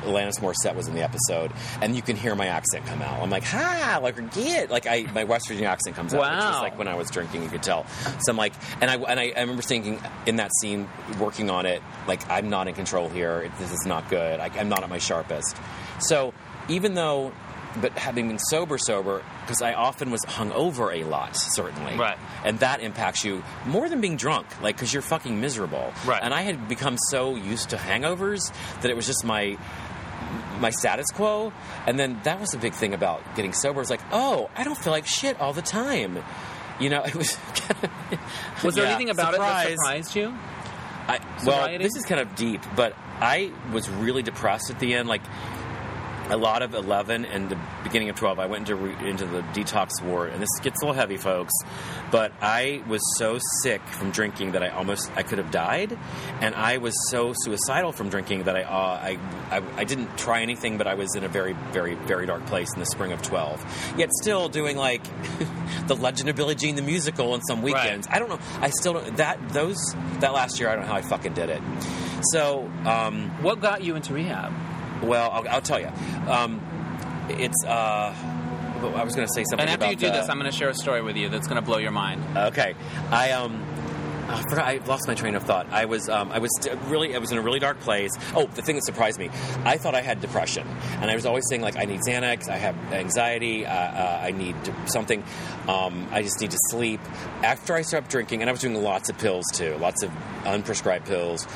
Alanis Morissette was in the episode, and you can hear my accent come out. I'm like, ha, like get, like I my West Virginia accent comes out, which Wow. is like when I was drinking, you could tell. So I'm like, and I and I, I remember thinking in that scene, working on it, like I'm not in control here. This is not good. I, I'm not at my sharpest. So even though, but having been sober, sober, because I often was hungover a lot, certainly, Right. and that impacts you more than being drunk, like because you're fucking miserable, Right. And I had become so used to hangovers that it was just my my status quo. And then that was a big thing about getting sober. It's like, oh, I don't feel like shit all the time. You know, it was. Was there Yeah, anything about it that surprised you? I, well, Sobriety? this is kind of deep, but I was really depressed at the end. Like a lot of eleven and the beginning of twelve, I went into re, into the detox ward, and this gets a little heavy, folks. But I was so sick from drinking that I almost I could have died, and I was so suicidal from drinking that I uh, I, I I didn't try anything, but I was in a very very very dark place in the spring of twelve. Yet still doing like the Legend of Billie Jean the musical on some weekends. I don't know. I still don't that those that last year. I don't know how I fucking did it. So, um, What got you into rehab? Well, I'll, I'll tell you. Um, it's. Uh, I was going to say something. And after you do the- this, I'm going to share a story with you that's going to blow your mind. Okay, I um. I forgot. I lost my train of thought. I was, um, I was really, I was in a really dark place. Oh, the thing that surprised me, I thought I had depression, and I was always saying like, I need Xanax, I have anxiety, uh, uh, I need something, um, I just need to sleep. After I stopped drinking, and I was doing lots of pills too, lots of unprescribed pills,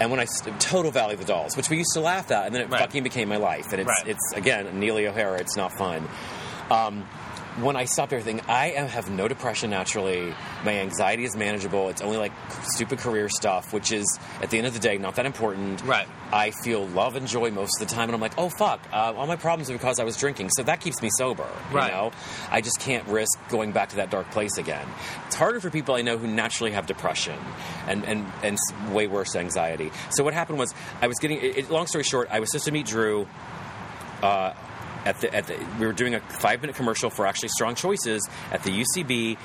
and when I total Valley of the Dolls, which we used to laugh at, and then it Right. fucking became my life, and it's, Right. it's again Neely O'Hara. It's not fun. Um, when I stopped everything, I am, have no depression naturally. My anxiety is manageable. It's only like stupid career stuff, which is at the end of the day not that important. Right. I feel love and joy most of the time, and I'm like, oh fuck, uh, all my problems are because I was drinking, so that keeps me sober. Right. You know, I just can't risk going back to that dark place again. It's harder for people I know who naturally have depression and and and way worse anxiety. So what happened was I was getting. It, it- long story short, I was supposed to meet Drew uh, at the, at the, we were doing a five minute commercial for actually Strong Choices at the UCB.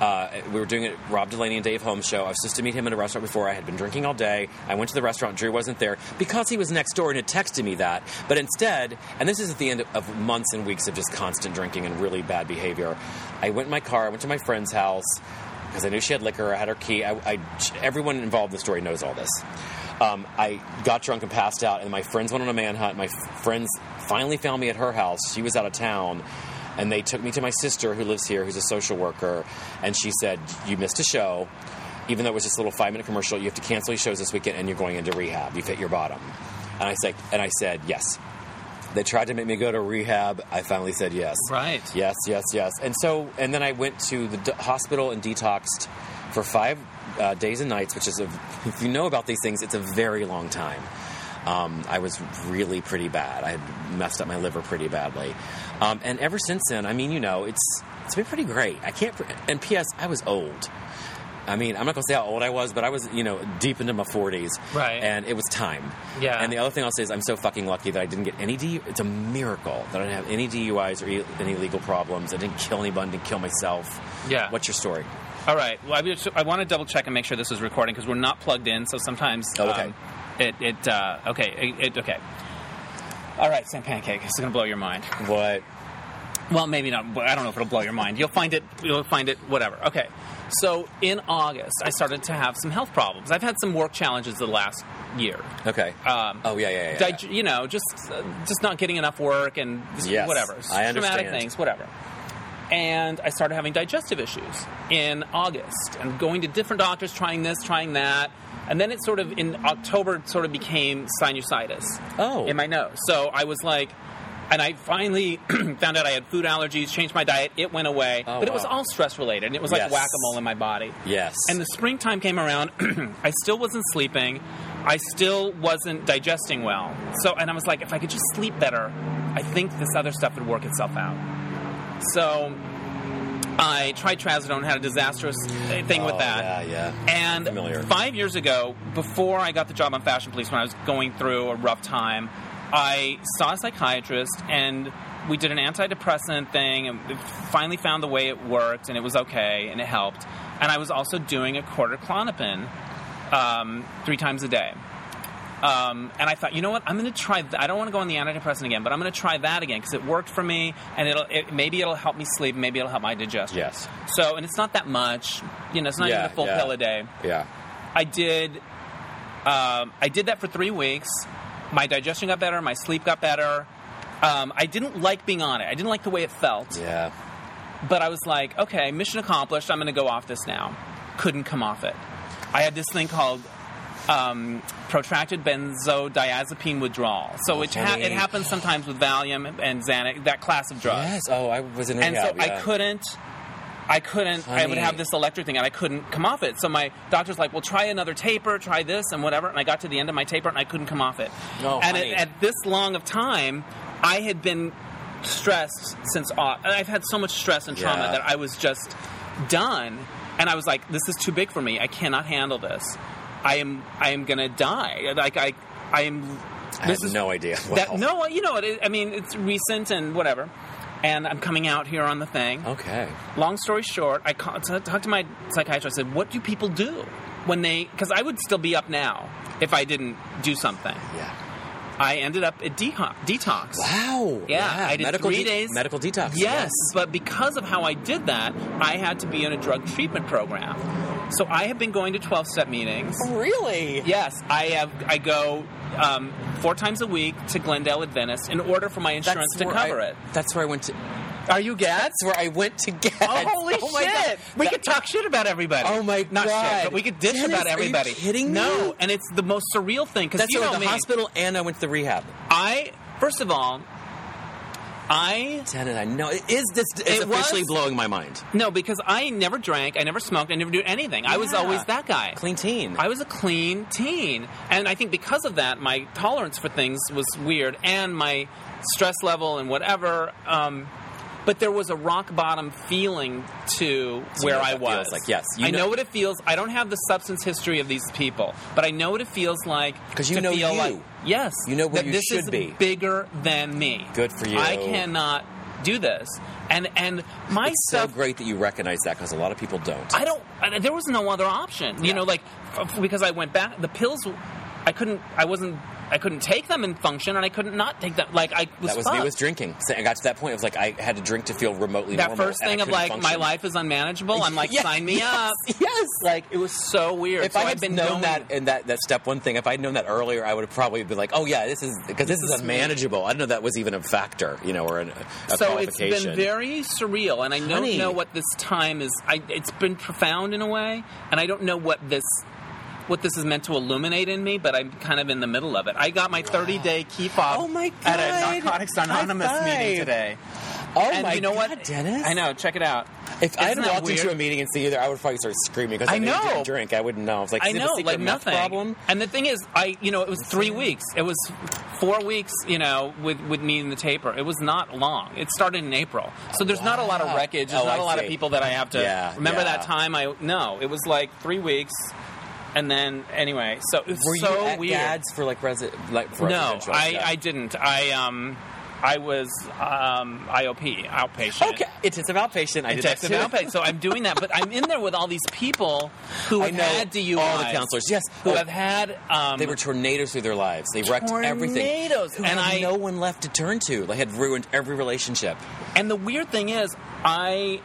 Uh, we were doing it, Rob Delaney and Dave Holmes show. I was supposed to meet him in a restaurant before. I had been drinking all day. I went to the restaurant. Drew wasn't there because he was next door and had texted me that. But instead, and this is at the end of months and weeks of just constant drinking and really bad behavior, I went in my car. I went to my friend's house because I knew she had liquor. I had her key. I, I, everyone involved in the story knows all this. um, I got drunk and passed out, and my friends went on a manhunt. My friends finally found me at her house. She was out of town. And they took me to my sister, who lives here, who's a social worker, and she said, "You missed a show, even though it was just a little five-minute commercial. You have to cancel your shows this weekend, and you're going into rehab. You've hit your bottom." And I said, "And I said yes." They tried to make me go to rehab. I finally said yes. Right. Yes, yes, yes. And so, and then I went to the d- hospital and detoxed for five uh, days and nights, which is, a, if you know about these things, it's a very long time. Um, I was really pretty bad. I had messed up my liver pretty badly. Um, and ever since then, I mean, you know, it's it's been pretty great. I can't. And P.S. I was old. I mean, I'm not going to say how old I was, but I was, you know, deep into my 40s. Right. And it was time. Yeah. And the other thing I'll say is I'm so fucking lucky that I didn't get any DU. It's a miracle that I didn't have any DUIs or e- any legal problems. I didn't kill anybody, didn't kill myself. Yeah. What's your story? All right. Well, I, just- I want to double check and make sure this is recording because we're not plugged in. So sometimes. Oh, okay. um, it. It. Uh, okay. It, it, okay. All right, Sam Pancake. It's to blow your mind. What? Well, maybe not. I don't know if it'll blow your mind. You'll find it. You'll find it. Whatever. Okay. So in August, I started to have some health problems. I've had some work challenges the last year. Okay. Um, oh, yeah, yeah, yeah. dig- you know, just uh, just not getting enough work and Yes, whatever, I traumatic understand. things, whatever. And I started having digestive issues in August, and going to different doctors, trying this, trying that, and then it sort of in October sort of became sinusitis Oh. in my nose. So I was like. And I finally found out I had food allergies, changed my diet, it went away. Oh, but it was wow. all stress related, and it was like Yes. whack a mole in my body. yes. And the springtime came around. I still wasn't sleeping. I still wasn't digesting well. So, and I was like, if I could just sleep better, I think this other stuff would work itself out. So, I tried trazodone, had a disastrous thing with Oh, that. Yeah, yeah. And Familiar. five years ago, before I got the job on Fashion Police, when I was going through a rough time, I saw a psychiatrist and we did an antidepressant thing and finally found the way it worked and it was okay and it helped. And I was also doing a quarter Klonopin um, three times a day. Um, and I thought, you know what? I'm going to try. Th- I don't want to go on the antidepressant again, but I'm going to try that again because it worked for me, and it'll it, maybe it'll help me sleep, maybe it'll help my digestion. Yes. So, and it's not that much. You know, it's not Yeah, even a full yeah. pill a day. Yeah. I did. Um, I did that for three weeks. My digestion got better. My sleep got better. Um, I didn't like being on it. I didn't like the way it felt. Yeah. But I was like, okay, mission accomplished. I'm going to go off this now. Couldn't come off it. I had this thing called um, protracted benzodiazepine withdrawal. So Oh, it, ha- it happens sometimes with Valium and Xanax, that class of drugs Yes. Oh, I was in and so rehab. I couldn't. I couldn't. I would have this electric thing, and I couldn't come off it. So my doctor's like, "Well, try another taper, try this, and whatever." And I got to the end of my taper, and I couldn't come off it. No, and honey. at, this long of time, I had been stressed since. And I've had so much stress and trauma Yeah. that I was just done. And I was like, "This is too big for me. I cannot handle this. I am. I am gonna die. Like I. I am." I this is no idea. that no, you know, it, I mean, it's recent and whatever. And I'm coming out here on the thing. Okay. Long story short, I talked to my psychiatrist. I said, "What do people do when they?" Because I would still be up now if I didn't do something. Yeah. I ended up at detox. Wow. Yeah, I did medical three de- days. Medical detox. Yes, but because of how I did that, I had to be in a drug treatment program. So I have been going to 12-step meetings. Really? Yes, I have. I go um, four times a week to Glendale Adventist in order for my insurance to cover I, it. That's where I went to. Are you Gads? Where I went to get. Oh, holy oh my shit! God. We That- could talk shit about everybody. Oh my god. Not God. shit, but we could dish Dennis, about are you everybody. kidding me? No, and it's the most surreal thing because That's you know the me. hospital and I went to the rehab. I first of all, I Tenet, I know it is. This is It officially was- blowing my mind. no because I never drank, I never smoked, I never did anything. I was always that guy. Clean teen. I was a clean teen, and I think because of that, my tolerance for things was weird, and my stress level and whatever. Um, but there was a rock bottom feeling to So where I was. feels like. Yes, you I know, know- what it feels. I don't have the substance history of these people, but I know what it feels like. Because you to know feel you. Like, yes, You know where you this should is be. bigger than me. Good for you. I cannot do this, and and my it's so great that you recognize that because a lot of people don't. I don't. There was no other option. You Yeah. know, like f- because I went back. The pills, I couldn't. I wasn't I couldn't take them and function, and I couldn't not take them. Like I was That was me with drinking. So I got to that point. It was like I had to drink to feel remotely that normal. first thing of like my life is unmanageable. I'm like, Yes, sign me yes, up. Yes. Like it was so weird. if so I had been known going- that and that, that step one thing, if I'd known that earlier, I would have probably been like, "Oh yeah, this is because this, This is unmanageable." I didn't know that was even a factor, you know, or an, a so it's been very surreal, and I don't know what this time is. I, it's been profound in a way, and I don't know what this what this is meant to illuminate in me. But I'm kind of in the middle of it. I got my 30 day key fob Oh my at a Narcotics Anonymous meeting today. oh and my you know God, what, Dennis? I know. Check it out. If I had walked into a meeting and see you there, I would probably start screaming because I, I know didn't drink. I wouldn't know. It's like I know, like nothing. problem. And the thing is, I you know it was three weeks. It was four weeks, you know, with with me and the taper. It was not long. It started in April, so there's not a lot of wreckage. There's Oh, not I a lot of people that I have to Yeah, remember. yeah. That time, I no, it was like three weeks, and then anyway, so it was Were so you at weird. Gads for like resi- like for no, residential I stuff? I didn't. I um. I was um, IOP, outpatient. Okay, intensive outpatient. I did that Intensive too. outpatient. So I'm doing that, but I'm in there with all these people who I have know had DUIs. all the counselors. Yes, Who Oh, have had um, They were tornadoes through their lives. They wrecked everything. Tornadoes. Who And had I- no one left to turn to. They had ruined every relationship. And the weird thing is, I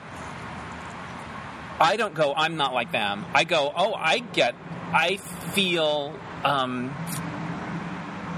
I don't go. I'm not like them. I go. Oh, I get. I feel. Um,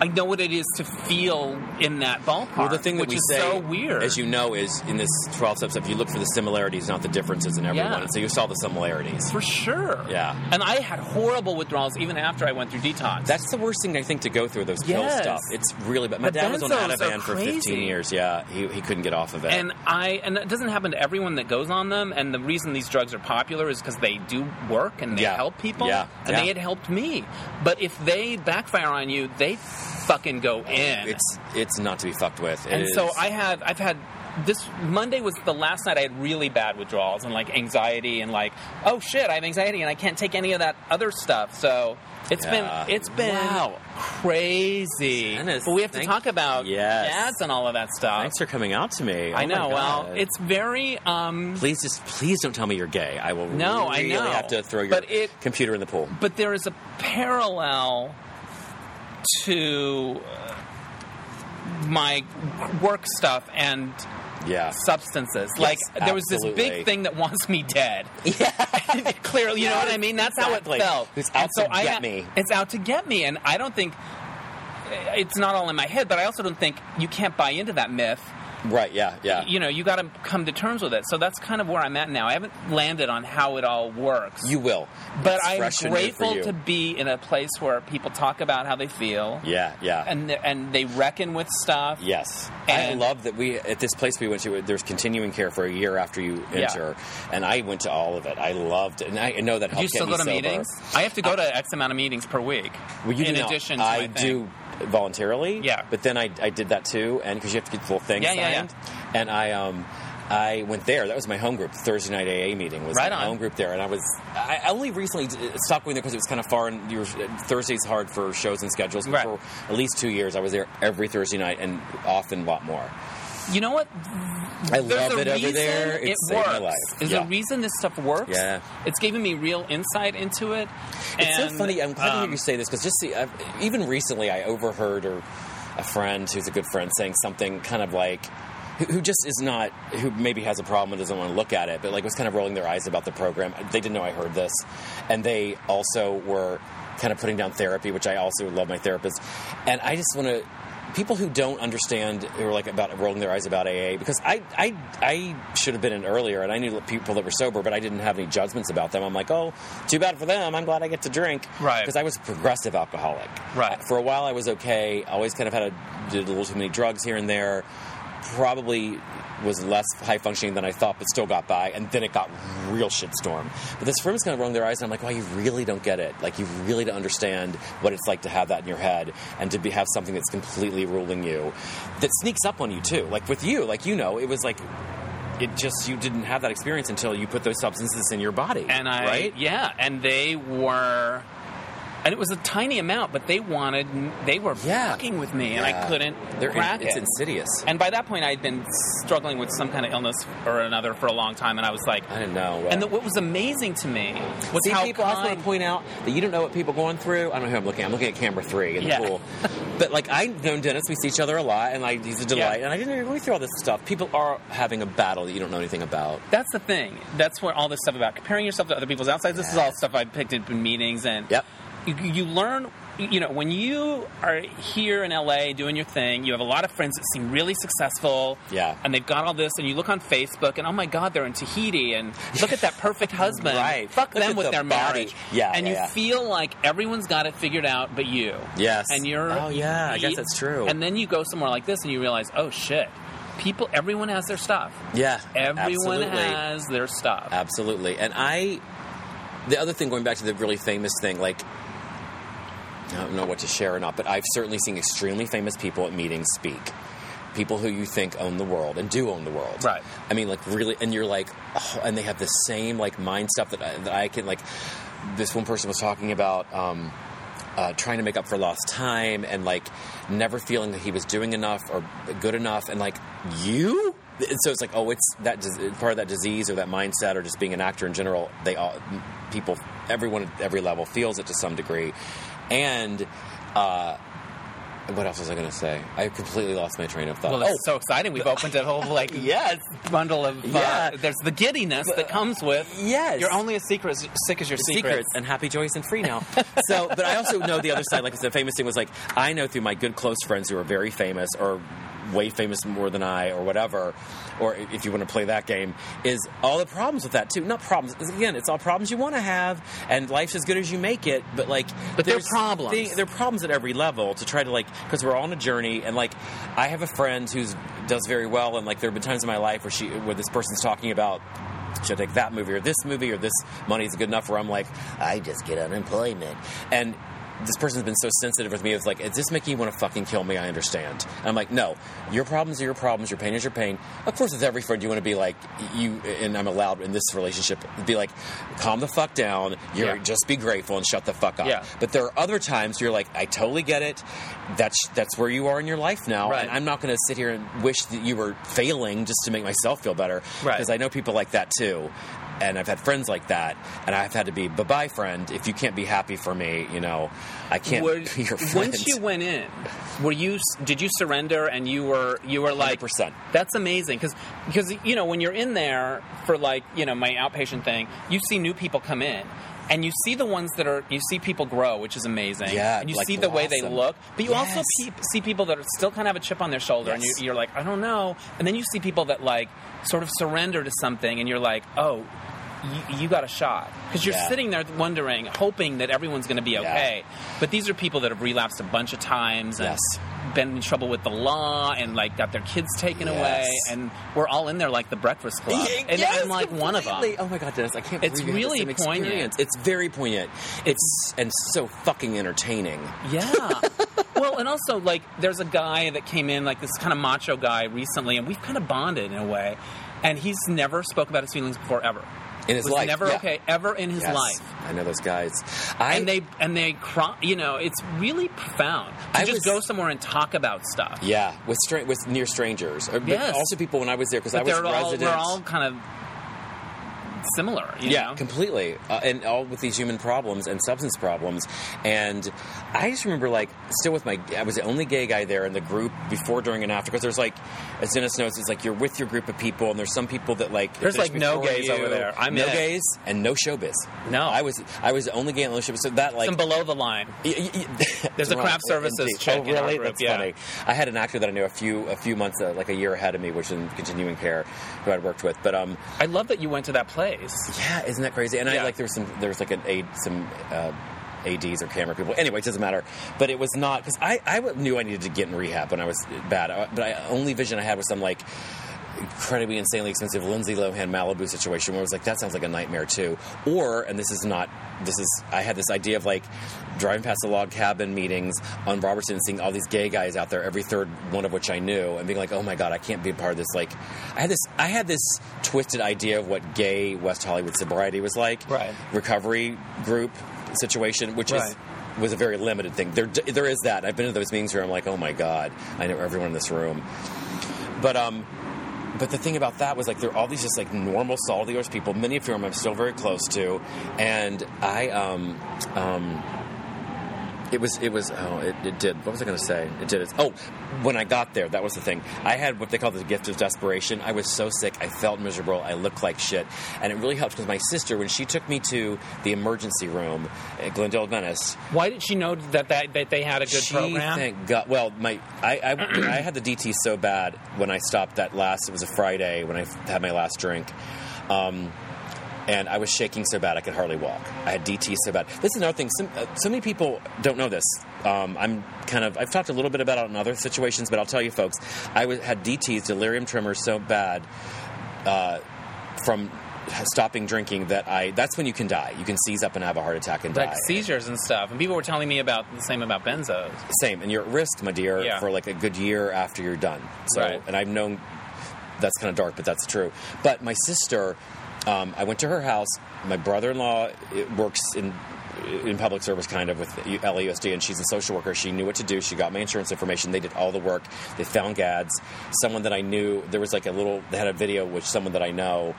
I know what it is to feel in that ballpark. Well, the thing that we is say, so weird. as you know, is in this 12 steps, if you look for the similarities, not the differences in everyone. Yeah. And so you saw the similarities. for sure. Yeah. And I had horrible withdrawals even after I went through detox. That's the worst thing I think to go through those pill Yes. stuff. It's really bad. My The dad was on Ativan for 15 years. Yeah, he, he couldn't get off of it. And I and it doesn't happen to everyone that goes on them. And the reason these drugs are popular is because they do work and they Yeah. help people. Yeah. And Yeah. they had helped me. But if they backfire on you, they fucking go in. it's it's not to be fucked with. It and so I had I've had this Monday was the last night I had really bad withdrawals and like anxiety and like oh shit I have anxiety and I can't take any of that other stuff. So it's Yeah. been it's been Wow. crazy. Dennis, but we have to thank- talk about Yes. ads and all of that stuff. Thanks for coming out to me. I Oh know. Well, it's very. Um, Please just please don't tell me you're gay. I will No, I really know. have to throw your But it- computer in the pool. but there is a parallel to uh, my work stuff and Yeah. substances. like there was this big thing that wants me dead. Yeah. Clearly, you know what I mean. That's Exactly. how it felt. It's out to I get me. It's out to get me, and I don't think it's not all in my head. But I also don't think you can't buy into that myth. Right, yeah, yeah. You know, you got to come to terms with it. So that's kind of where I'm at now. I haven't landed on how it all works. You will. but It's I'm fresh and new for grateful to be in a place where people talk about how they feel Yeah, yeah. and and they reckon with stuff. Yes, And- I love that we at this place we went to. There's continuing care for a year after you enter, Yeah. and I went to all of it. I loved it, and I know that helped you still go to sober. meetings? I have to go to X amount of meetings per week. Well, you in do not. addition, to I do voluntarily. Yeah. but then I, I did that too, and because you have to get the full thing Yeah, yeah, signed, and I um. I went there. That was my home group. Thursday night AA meeting was Right my on. home group there, and I was. I I only recently stopped going there because it was kind of far, and you were, Thursday's hard for shows and schedules. But Right. for at least two years, I was there every Thursday night, and often a lot more. You know what? I There's love it over there. It it saved works. my life. There's Yeah. a reason this stuff works. Yeah. It's giving me real insight into it. It's and, so funny. I'm glad to hear um, you say this because just see, I've, even recently, I overheard or a friend who's a good friend saying something kind of like. Who who just is not, who maybe has a problem and doesn't want to look at it, but like was kind of rolling their eyes about the program. They didn't know I heard this. And they also were kind of putting down therapy, which I also love my therapist. And I just want to, people who don't understand who are like about rolling their eyes about AA because I I I should have been in earlier and I knew people that were sober but I didn't have any judgments about them. I'm like, oh, too bad for them. I'm glad I get to drink. Right. Because I was a progressive alcoholic. Right. For a while I was okay. Always kind of had a did a little too many drugs here and there. Probably was less high functioning than I thought, but still got by. And then it got real shitstorm. But this firm's kind of rolling their eyes, and I'm like, wow, you really don't get it. Like, you really don't understand what it's like to have that in your head and to be, have something that's completely ruling you that sneaks up on you, too. Like with you, like, you know, it was like, it just, you didn't have that experience until you put those substances in your body. and I right? yeah, and they were and it was a tiny amount, but they wanted, they were Yeah. fucking with me, and I couldn't They're crack it's it. insidious. And by that point, I'd been struggling with some kind of illness or another for a long time, and I was like, I didn't know. and the, what was amazing to me was See, how people, I just want to point out that you don't know what people are going through. I don't know who I'm looking at. I'm looking at camera three in the Yeah. pool. But, like, I've known Dennis. We see each other a lot, and, like, he's a delight. And I didn't really through all this stuff. People are having a battle that you don't know anything about. That's the thing. That's where all this stuff about comparing yourself to other people's outsides. This is all stuff I picked up in meetings, and Yep. You, you learn. You know, when you are here in LA doing your thing, you have a lot of friends that seem really successful. Yeah. And they've got all this, and you look on Facebook, and oh my God, they're in Tahiti, and look at that perfect husband. Right. Fuck Look them with the their body. marriage. Yeah, And yeah, you yeah. feel like everyone's got it figured out but you. Yes. And you're. Oh, yeah, I guess that's true. And then you go somewhere like this, and you realize, oh shit. People, everyone has their stuff. Yeah. Everyone absolutely. has their stuff. Absolutely. And I, the other thing, going back to the really famous thing, like, I don't know what to share or not, but I've certainly seen extremely famous people at meetings speak. People who you think own the world and do own the world. Right. I mean, like, really, and you're like, oh, and they have the same, like, mind stuff that I, that I can, like, this one person was talking about, um, uh, trying to make up for lost time and like never feeling that he was doing enough or good enough and like you And so it's like oh it's that part of that disease or that mindset or just being an actor in general they all people everyone at every level feels it to some degree and uh what else was I going to say? I completely lost my train of thought. Well, that's so exciting. We've opened a whole like yes, bundle of. Uh, Yeah. There's the giddiness that comes with. yes. You're only as secret as sick as your secrets. secrets and happy, joyous, and free now. so, but I also know the other side. Like I said, famous thing was like I know through my good close friends who are very famous or way famous more than I or whatever, or if you want to play that game, is all the problems with that too. Not problems. Again, it's all problems you want to have, and life's as good as you make it. But like, But they're there's problems. thing- they're problems at every level to try to like because we're all on a journey and like I have a friend who's does very well and like there have been times in my life where she where this person's talking about should I take that movie or this movie or this money is good enough where I'm like I just get unemployment and this person's been so sensitive with me. It's like, is this making you want to fucking kill me? I understand. And I'm like, no, your problems are your problems. Your pain is your pain. Of course, with every friend, you want to be like, you, and I'm allowed in this relationship, be like, calm the fuck down. You're Yeah. just be grateful and shut the fuck up. Yeah. But there are other times you're like, I totally get it. That's that's where you are in your life now, Right. and I'm not going to sit here and wish that you were failing just to make myself feel better. Right. Because I know people like that too, and I've had friends like that, and I've had to be bye bye friend. If you can't be happy for me, you know, I can't Were- be your friend. once you went in, were you? Did you surrender? And you were you were like 100%. That's amazing because because you know when you're in there for like you know my outpatient thing, you see new people come in. And you see the ones that are, you see people grow, which is amazing. Yeah, And you like see the way they look. But you also pe- see people that are still kind of have a chip on their shoulder. And you, you're like, I don't know. And then you see people that like sort of surrender to something. And you're like, oh, you, you got a shot. Because you're Yeah. sitting there wondering, hoping that everyone's going to be okay. But these are people that have relapsed a bunch of times and Yes. been in trouble with the law and like got their kids taken Yes. away. And we're all in there like the Breakfast Club. and Yes, I'm like one of them. Oh my god, Dennis! I can't. It's believe really poignant. experience. It's very poignant. It's and so fucking entertaining. Yeah. well, and also like there's a guy that came in like this kind of macho guy recently, and we've kind of bonded in a way. And he's never spoke about his feelings before ever. In his was life, never yeah. okay ever in his Yes. life. I know those guys. I and they and they cry. You know, it's really profound to I just was- go somewhere and talk about stuff. yeah with stra- with near strangers. But Yes. also people when I was there because I was they're all resident. we're all kind of similar. You yeah, know? completely, uh, and all with these human problems and substance problems. And I just remember, like, still with my, I was the only gay guy there in the group before, during, and after. Because there's like, as Dennis knows, it's like you're with your group of people, and there's some people that like There's, like, no gays you. over there. I'm no gays and no showbiz. No. I was I was the only gay in the showbiz. So that like Some below the line. Y- y- y- There's a craft services Indeed. chick Oh, really? group, That's yeah. funny. I had an actor that I knew a few a few months, uh, like a year ahead of me, which in continuing care, who I'd worked with. But um, I love that you went to that place. yeah, isn't that crazy? And I like there was some there was like an aid some. Uh, ADs or camera people. Anyway, it doesn't matter. But it was not because I, I knew I needed to get in rehab when I was bad. But I only vision I had was some like incredibly insanely expensive Lindsay Lohan Malibu situation where I was like, that sounds like a nightmare too. Or, and this is not, this is, I had this idea of like driving past the log cabin meetings on Robertson and seeing all these gay guys out there, every third one of which I knew, and being like, oh my God, I can't be a part of this. Like, I had this, I had this twisted idea of what gay West Hollywood sobriety was like. Right. Recovery group situation, which is was a very limited thing. There, there is that. I've been to those meetings where I'm like, oh my god, I know everyone in this room. But um, but the thing about that was like there are all these just like normal dealers people, many of whom I'm still very close to, and I um um it was it was oh it, it did. What was I going to say? It did. It oh when I got there that was the thing. I had what they call the gift of desperation. I was so sick. I felt miserable. I looked like shit. And it really helped because my sister when she took me to the emergency room at Glendale Adventist Why did she know that, that, that they had a good she program? thank God. Well my I, I I had the DT so bad when I stopped that last it was a Friday when I had my last drink. Um, and I was shaking so bad I could hardly walk. I had DT so bad. This is another thing. Some, uh, so many people don't know this. Um, I'm kind of. I've talked a little bit about it in other situations, but I'll tell you, folks. I was, had DTs, delirium tremors, so bad uh, from stopping drinking that I. That's when you can die. You can seize up and have a heart attack and die. like die. seizures and stuff. And people were telling me about the same about benzos. Same, and you're at risk, my dear, Yeah. for like a good year after you're done. So, Right. and I've known that's kind of dark, but that's true. But my sister, um, I went to her house. My brother-in-law works in in public service, kind of with LAUSD, and she's a social worker. She knew what to do. She got my insurance information. They did all the work. They found Gads. Someone that I knew. There was like a little. They had a video which someone that I know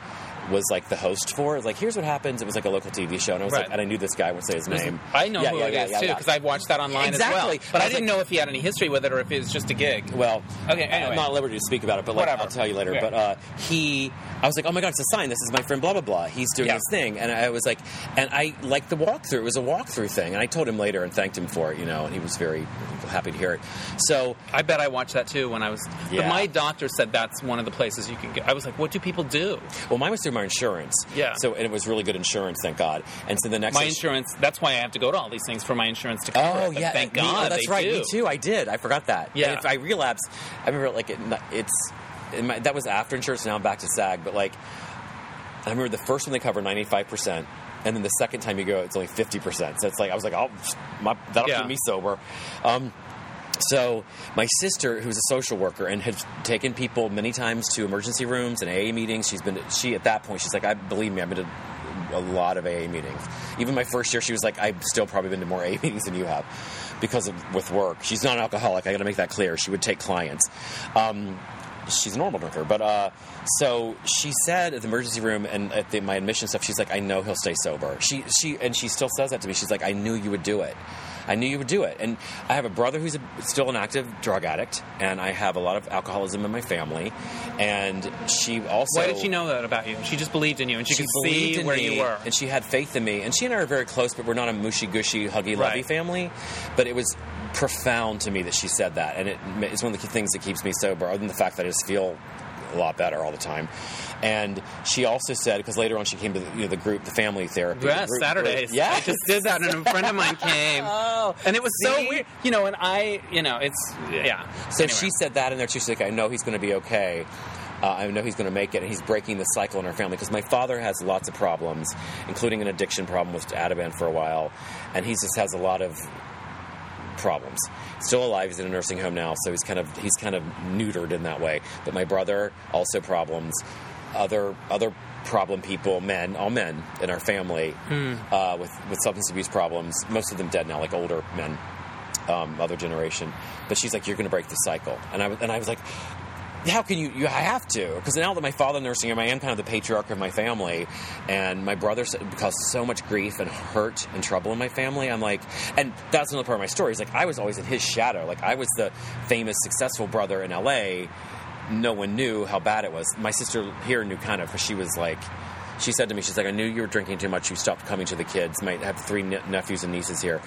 was like the host for. It was like, here's what happens. It was like a local TV show, and I was Right. like, and I knew this guy. would say his name. I know Yeah, who yeah, it yeah, is yeah, too because I've watched that online Exactly. as well. But I I, didn't like- know if he had any history with it or if it was just a gig. Well, Okay, anyway. I'm not at liberty to speak about it, but like, Whatever. I'll tell you later. But uh, he, I was like, oh my god, it's a sign. This is my friend, blah blah blah. He's doing Yeah. his thing, and I was like, and I liked the walkthrough. It was a walkthrough thing, and I told him later and thanked him for it, you know, and he was very happy to hear it. So I bet I watched that too when I was. Yeah. But my doctor said that's one of the places you can get. I was like, what do people do? Well, mine was through my insurance. Yeah. So and it was really good insurance, thank God. And so the next My thing- insurance. That's why I have to go to all these things for my insurance to cover. Oh it. Yeah, thank me- oh, God that's they right. do. Me too. I did. I forgot that. Yeah. And if I relapse, I remember like it, it's in my, that was after insurance. Now I'm back to SAG, but like I remember the first one they cover 95 percent. And then the second time you go, it's only fifty percent. So it's like I was like, "Oh, my, that'll Yeah. keep me sober." Um, so my sister, who's a social worker and had taken people many times to emergency rooms and AA meetings, she's been. She at that point, she's like, "I believe me, I've been to a lot of AA meetings. Even my first year, she was like, I've still probably been to more AA meetings than you have because of with work. She's not an alcoholic. I got to make that clear. She would take clients. Um, she's a normal drinker, but uh, so she said at the emergency room and at the, my admission stuff, she's like, I know he'll stay sober. She she and she still says that to me. She's like, I knew you would do it. I knew you would do it. And I have a brother who's a, still an active drug addict, and I have a lot of alcoholism in my family. And she also Why did she know that about you? She just believed in you, and she, could believed see where me, you were. and she had faith in me. And she and I are very close, but we're not a mushy gushy, huggy, lovey Right. family. But it was profound to me that she said that, and it, it's one of the key things that keeps me sober, other than the fact that I just feel a lot better all the time. And she also said, because later on she came to the, you know, the group, the family therapy. Yes, group- Saturdays. Yeah, I just did that, and a friend of mine came, Oh, and it was so weird. You know, and I, you know, it's yeah. So Anyway. she said that in there too. She's like, I know he's going to be okay. Uh, I know he's going to make it, and he's breaking the cycle in our family because my father has lots of problems, including an addiction problem with Ativan for a while, and he just has a lot of problems. Still alive, he's in a nursing home now, so he's kind of he's kind of neutered in that way. But my brother also problems, other other problem people, men, all men in our family uh, with with substance abuse problems. Most of them dead now, like older men um, other generation. But she's like, you're going to break the cycle, and I was, and I was like, how can you? you I have to because now that my father nursing him, I am kind of the patriarch of my family, and my brother said- caused so much grief and hurt and trouble in my family. I'm like, and that's another part of my story. Is like I was always in his shadow. Like I was the famous, successful brother in L.A. No one knew how bad it was. My sister here knew kind of, because she was like. She said to me, she's like, I knew you were drinking too much. You stopped coming to the kids. Might have three ne- nephews and nieces here.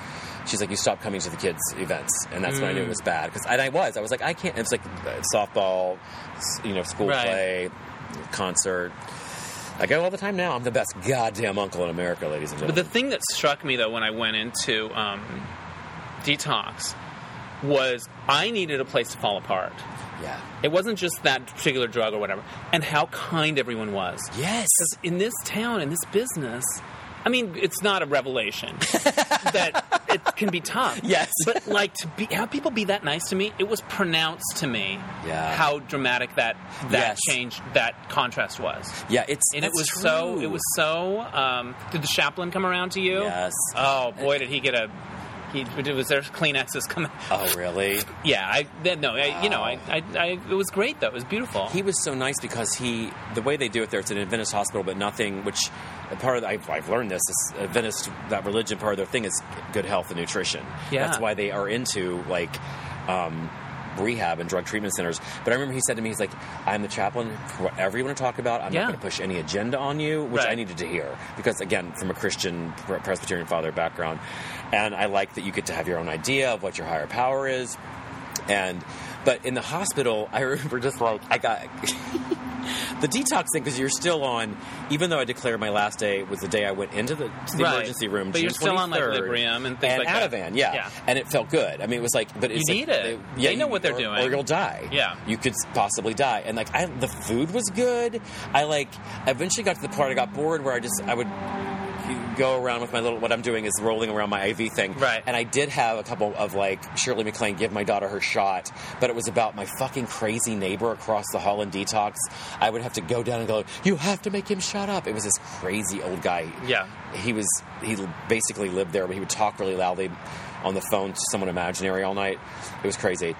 She's like, you stopped coming to the kids' events, and that's when I knew it was bad. Because and I was, I was like, I can't. It was like uh, softball, you know, school Right. play, concert. I go all the time now. I'm the best goddamn uncle in America, ladies and gentlemen. But the thing that struck me though when I went into um, detox was I needed a place to fall apart. Yeah. It wasn't just that particular drug or whatever, and how kind everyone was. Yes. Because in this town, in this business, I mean, it's not a revelation that it can be tough. Yes. but like to be have people be that nice to me, it was pronounced to me Yeah. how dramatic that that Yes. change, that contrast was. Yeah. It's And it was so. It was so. Um, did the chaplain come around to you? Yes. Oh boy, did he get a He it was their Kleenexes coming. Oh, really? Yeah, I then no, I, you know, I, I, I, it was great though. It was beautiful. He was so nice because he, the way they do it there, it's an Adventist hospital, but nothing, which part of, the, I've, I've learned this, is Adventist, that religion part of their thing is good health and nutrition. Yeah. That's why they are into, like, um, rehab and drug treatment centers. But I remember he said to me, he's like, I'm the chaplain for whatever you want to talk about. I'm Yeah. not going to push any agenda on you, which Right. I needed to hear. Because, again, from a Christian Presbyterian father background, and I like that you get to have your own idea of what your higher power is. And but in the hospital, I remember just like I got the detox thing because you're still on. Even though I declared my last day was the day I went into the, to the Right. emergency room, But June you're still on, like, Librium and things like that. Ativan, yeah. Yeah. and it felt good. I mean, it was like, but it's You like, need it. yeah, They know you- what they're or- doing. or you'll die. Yeah. you could possibly die. And like, I the food was good. I like eventually got to the part I got bored where I just I would go around with my little what I'm doing is rolling around my IV thing. Right. And I did have a couple of like Shirley MacLaine give my daughter her shot, but it was about my fucking crazy neighbor across the hall in detox. I would have to go down and go, "You have to make him shut up." It was this crazy old guy. Yeah. He was he basically lived there, but he would talk really loudly on the phone to someone imaginary all night. It was crazy.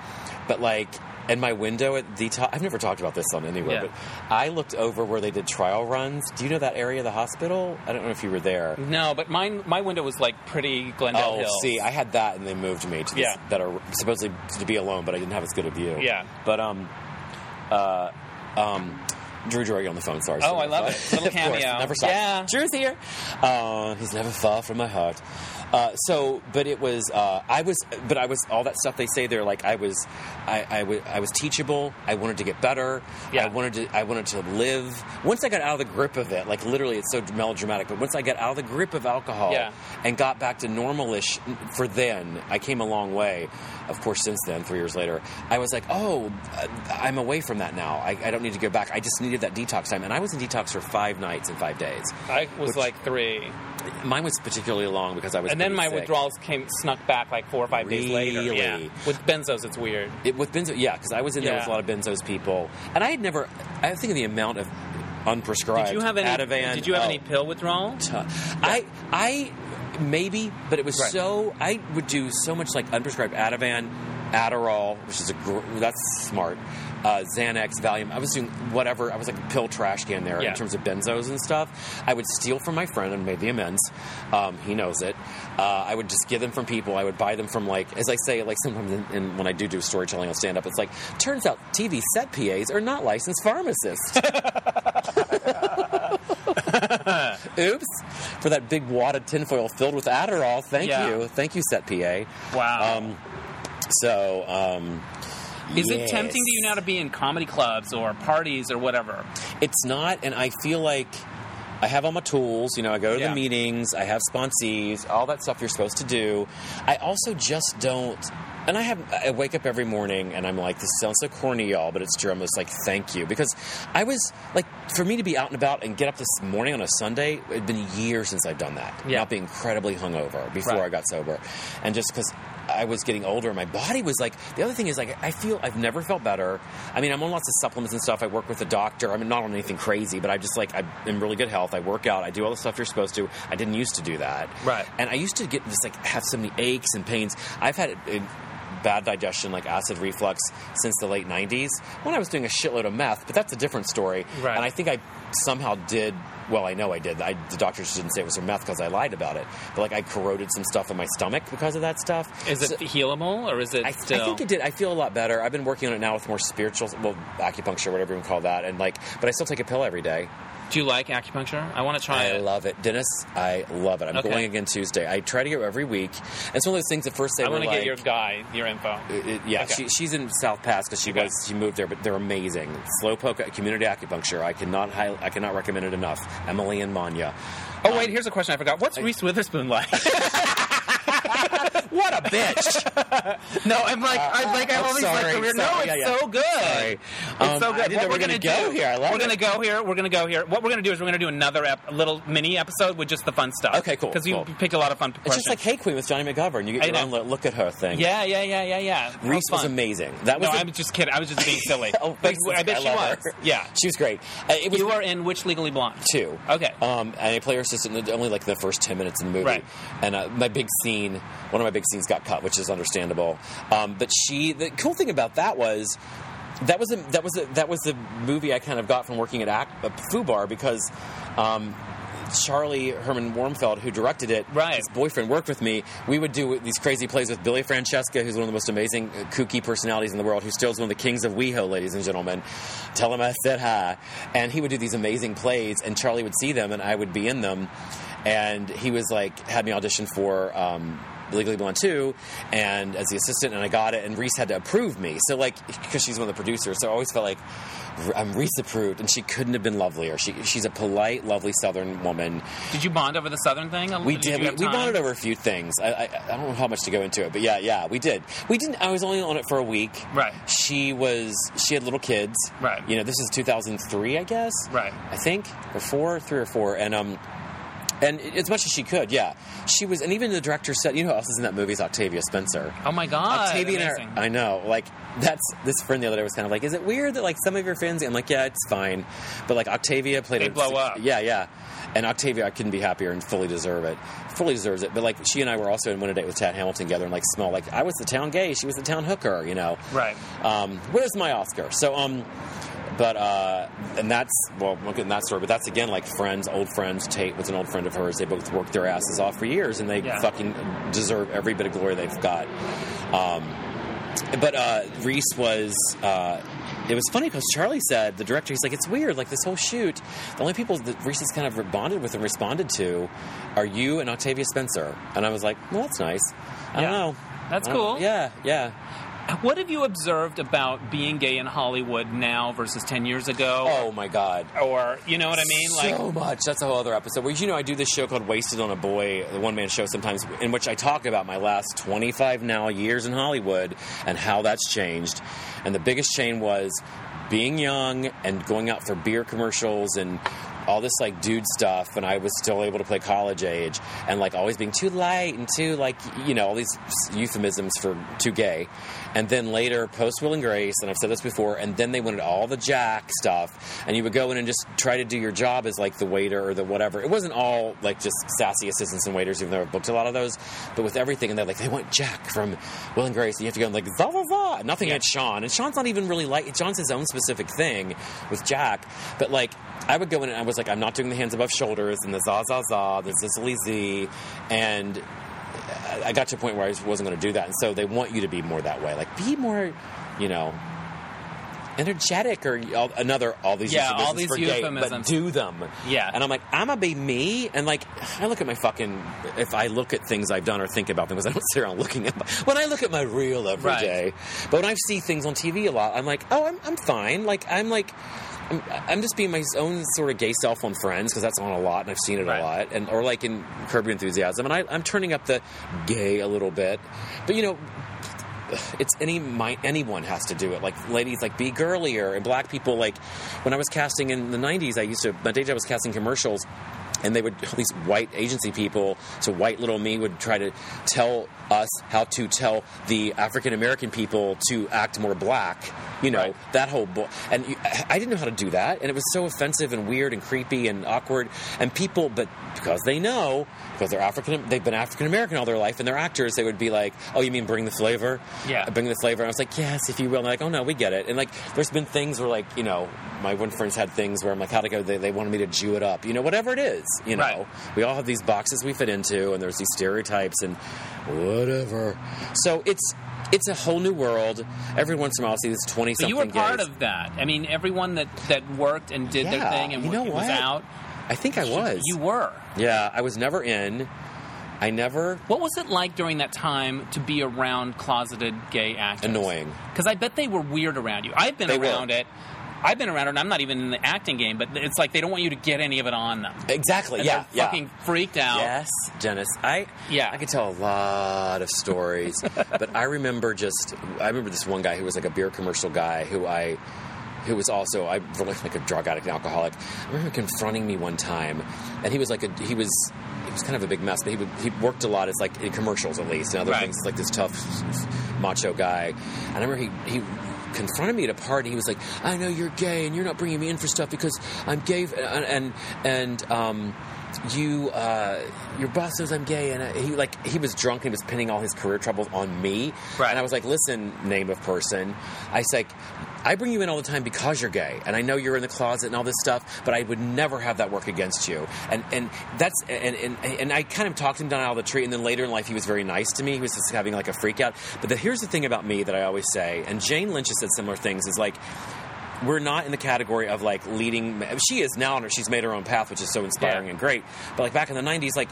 But like in my window at detox, I've never talked about this on anywhere, Yeah. but I looked over where they did trial runs. Do you know that area of the hospital? I don't know if you were there. no, but mine my window was like pretty Glendale Oh, Hills. see, I had that, and they moved me to this Yeah. better, supposedly to be alone, but I didn't have as good a view. Yeah. but um, uh, um. Drew Droege on the phone. Sorry. Oh, I love it. Little Of course, cameo. never stops. Yeah. Drew's here. Uh, he's never far from my heart. Uh, so, but it was, uh, I was, but I was all that stuff they say there. Like I was, I, I was, teachable. I wanted to get better. Yeah. I wanted to, I wanted to live. Once I got out of the grip of it, like literally, it's so melodramatic. But once I got out of the grip of alcohol, Yeah. and got back to normalish for then, I came a long way. Of course, since then, three years later, I was like, oh, I'm away from that now. I, I don't need to go back. I just needed that detox time. And I was in detox for five nights and five days. I was Which- like three, Mine was particularly long because I was. and then my sick. withdrawals came snuck back like four or five days later. Really? Yeah, with benzos, it's weird. It, with benzo, yeah, because I was in there with a lot of benzos people, and I had never. I think of the amount of unprescribed. Did you have any? Ativan, did you have oh, any pill withdrawal? ton. I I maybe, but it was Right. so I would do so much like unprescribed Ativan, Adderall, which is a gr- that's smart. Uh, Xanax, Valium. I was doing whatever. I was like a pill trash can there Yeah. in terms of benzos and stuff. I would steal from my friend and made the amends. Um, he knows it. Uh, I would just give them from people. I would buy them from like, as I say, like sometimes in, in, when I do do storytelling on stand up, it's like turns out TV set PAs are not licensed pharmacists. Oops. For that big wad of tinfoil filled with Adderall. Thank Yeah. you. Thank you, Set PA. Wow. Um, so, um, Is it tempting to you now to be in comedy clubs or parties or whatever? It's not, and I feel like I have all my tools. You know, I go to Yeah. the meetings, I have sponsees, all that stuff you're supposed to do. I also just don't. And I have, I wake up every morning and I'm like, this sounds so corny, y'all, but it's true. I'm just like, thank you. Because I was, like, for me to be out and about and get up this morning on a Sunday, it had been years since I've done that. Yeah. Not being incredibly hungover before Right. I got sober. And just because I was getting older, and my body was like, the other thing is, like, I feel I've never felt better. I mean, I'm on lots of supplements and stuff. I work with a doctor. I'm not on anything crazy, but I just, like, I'm in really good health. I work out. I do all the stuff you're supposed to. I didn't used to do that. Right. And I used to get just, like, have so many aches and pains. I've had uh, bad digestion, like acid reflux, since the late 90s when I was doing a shitload of meth, but that's a different story. Right. And I think I somehow did. Well, I know I did. I, the doctors didn't say it was from meth because I lied about it. But like I corroded some stuff in my stomach because of that stuff. Is it So- healable or is it I, I think it did. I feel a lot better. I've been working on it now with more spiritual, well, acupuncture, whatever you want to call that, and like, but I still take a pill every day. Do you like acupuncture? I want to try I it. love it, Dennis. I love it. I'm Okay. going again Tuesday. I try to go every week. It's one of those things. At first, they I want to like, get your guy, your info. It- it- yeah, Okay. she, she's in South Pass because she Okay. was she moved there, but they're amazing. Slowpoke Community Acupuncture. I cannot high, I cannot recommend it enough. Emily and Manya. Oh wait, um, here's a question I forgot. What's Reese Witherspoon like? What a bitch! no, I'm like, I'm like, I'm I'm always sorry, like. No, sorry, it's yeah, yeah. so good. Sorry. It's Um, so good. What we we're were gonna gonna go do? here. We're it. gonna go here. We're gonna go here. What we're gonna do is we're gonna do another ep- little mini episode with just the fun stuff. Okay, cool, Because you cool. picked a lot of fun It's questions. just like Hey Qween with Jonny McGovern. You get your own look at her thing. yeah, yeah, yeah, yeah, yeah. Reese was amazing. That was No, I'm just kidding. I was just being silly. Oh, but. I bet she was. Yeah. she was great. Uh, was You are in which Legally Blonde? two. Okay. Um, and I play her assistant only like the first ten minutes in the movie. Right. And uh, my big scene, one of my big scenes got cut, which is understandable. Um, but she, the cool thing about that was that was a that was a that was the movie I kind of got from working at Ac- uh, Fubar because. Um, Charlie Herman Wurmfeld, who directed it, Right. his boyfriend worked with me. We would do these crazy plays with Billy Francesca, who's one of the most amazing uh, kooky personalities in the world, who still is one of the kings of WeHo, ladies and gentlemen. Tell him I said hi. And he would do these amazing plays, and Charlie would see them, and I would be in them. And he was like, had me audition for um, Legally Blonde 2, and as the assistant, and I got it, and Reese had to approve me. So, like, because she's one of the producers, so I always felt like I'm Reese approved, and she couldn't have been lovelier. She, she's a polite, lovely Southern woman. Did you bond over the Southern thing? We you did. We, we bonded over a few things. I, I, I don't know how much to go into it, but yeah, yeah, we did. We didn't. I was only on it for a week. Right. She was. She had little kids. Right. You know, this is 2003, I guess. Right. I think, or four, three or four, and um. And as much as she could, yeah, she was, and even the director said, "You know who else is in that movie? Is Octavia Spencer." Oh my god! Octavia and amazing. her, I know. Like that's this friend the other day was kind of like, "Is it weird that like some of your fans?" I'm like, "Yeah, it's fine," but like Octavia played They a blow up. Yeah, yeah. And Octavia, I couldn't be happier and fully deserve it. Fully deserves it. But like she and I were also in one a date with Tad Hamilton together, and like smell like I was the town gay, she was the town hooker. You know. Right. Um, where's my Oscar? So um. But uh, and that's well, we'll get in that story. But that's again like friends, old friends. Tate was an old friend of hers. They both worked their asses off for years, and they Yeah. fucking deserve every bit of glory they've got. Um, but uh, Reese was. Uh, it was funny because Charlie said the director. He's like, it's weird. Like this whole shoot, the only people that Reese has kind of bonded with and responded to are you and Octavia Spencer. And I was like, well, that's nice. I Yeah. don't know. That's cool. Yeah, yeah. What have you observed about being gay in Hollywood now versus ten years ago? Oh my god. Or you know what I mean? Like so much. That's a whole other episode. Well, you know, I do this show called Wasted on a Boy, the one man show sometimes, in which I talk about my last 25 now years in Hollywood and how that's changed. And the biggest change was being young and going out for beer commercials and all this like dude stuff and I was still able to play college age and like always being too light and too like you know all these euphemisms for too gay. And then later post Will and Grace and I've said this before and then they wanted all the Jack stuff. And you would go in and just try to do your job as like the waiter or the whatever. It wasn't all like just sassy assistants and waiters even though I've booked a lot of those but with everything and they're like they want Jack from Will and Grace. And you have to go and like za za za nothing Yeah. against Sean. And Sean's not even really like Sean's his own specific thing with Jack. But like I would go in and I was like, I'm not doing the hands above shoulders and the za za za, the zizzly z, and I- got to a point where I wasn't going to do that. And so they want you to be more that way, like be more, you know, energetic or all, another all these Yeah, all these for gay, but do them. Yeah. and I'm like, I'm gonna be me, and like I look at my fucking if I look at things I've done or think about them because I don't sit around looking at my, when I look at my reel every Right. day. But when I see things on TV a lot, I'm like, oh, I'm I'm fine. Like I'm like. I'm, I'm just being my own sort of gay self on Friends because that's on a lot and I've seen it Right. a lot, and or like in Curb Your Enthusiasm, and I, I'm turning up the gay a little bit, but you know, it's any my anyone has to do it. Like ladies, like be girlier, and black people. Like when I was casting in the '90s, I used to my day job was casting commercials, and they would these white agency people. So white little me would try to tell us how to tell the African American people to act more black. You know Right. that whole book, and you, I didn't know how to do that, and it was so offensive and weird and creepy and awkward. And people, but because they know, because they're African, they've been African American all their life, and they're actors, they would be like, "Oh, you mean bring the flavor?" Yeah. bring the flavor. And I was like, "Yes, if you will." And they're like, "Oh no, we get it." And like, there's been things where like, you know, my one friends had things where I'm like, "How to go?" They, they wanted me to Jew it up, you know, whatever it is, you know. Right. We all have these boxes we fit into, and there's these stereotypes and whatever. So it's. It's a whole new world. Every once in a while, I see this twenty But something. you were part gays. of that. I mean, everyone that, that worked and did their thing and you know w- was what? out. I think I was. You were. Yeah, I was never in. I never What was it like during that time to be around closeted gay actors? annoying. Because I bet they were weird around you. I've been They were. around it. I've been around it. and I'm not even in the acting game, but it's like they don't want you to get any of it on them. Exactly. And yeah. yeah. fucking freaked out. Yes, Dennis. I Yeah. I could tell a lot of stories, but I remember just I remember this one guy who was like a beer commercial guy who I who was also I like like a drug addict and alcoholic. I remember confronting me one time, and he was like a he was he was kind of a big mess, but he would he worked a lot as like in commercials at least and other Right. things like this tough macho guy. And I remember he he confronted me at a party. He was like, "I know you're gay, and you're not bringing me in for stuff because I'm gay." And and, and um, you uh, your boss knows I'm gay, and uh, he like he was drunk and he was pinning all his career troubles on me. Right. And I was like, listen, name of person. I was like, I bring you in all the time because you're gay, and I know you're in the closet and all this stuff, but I would never have that work against you. And and that's and and, and I kind of talked him down out of the tree, and then later in life he was very nice to me. He was just having like a freak out. But the, here's the thing about me that I always say, and Jane Lynch has said similar things. Is like we're not in the category of like leading. She is now, and she's made her own path, which is so inspiring Yeah. and great. But like back in the '90s, like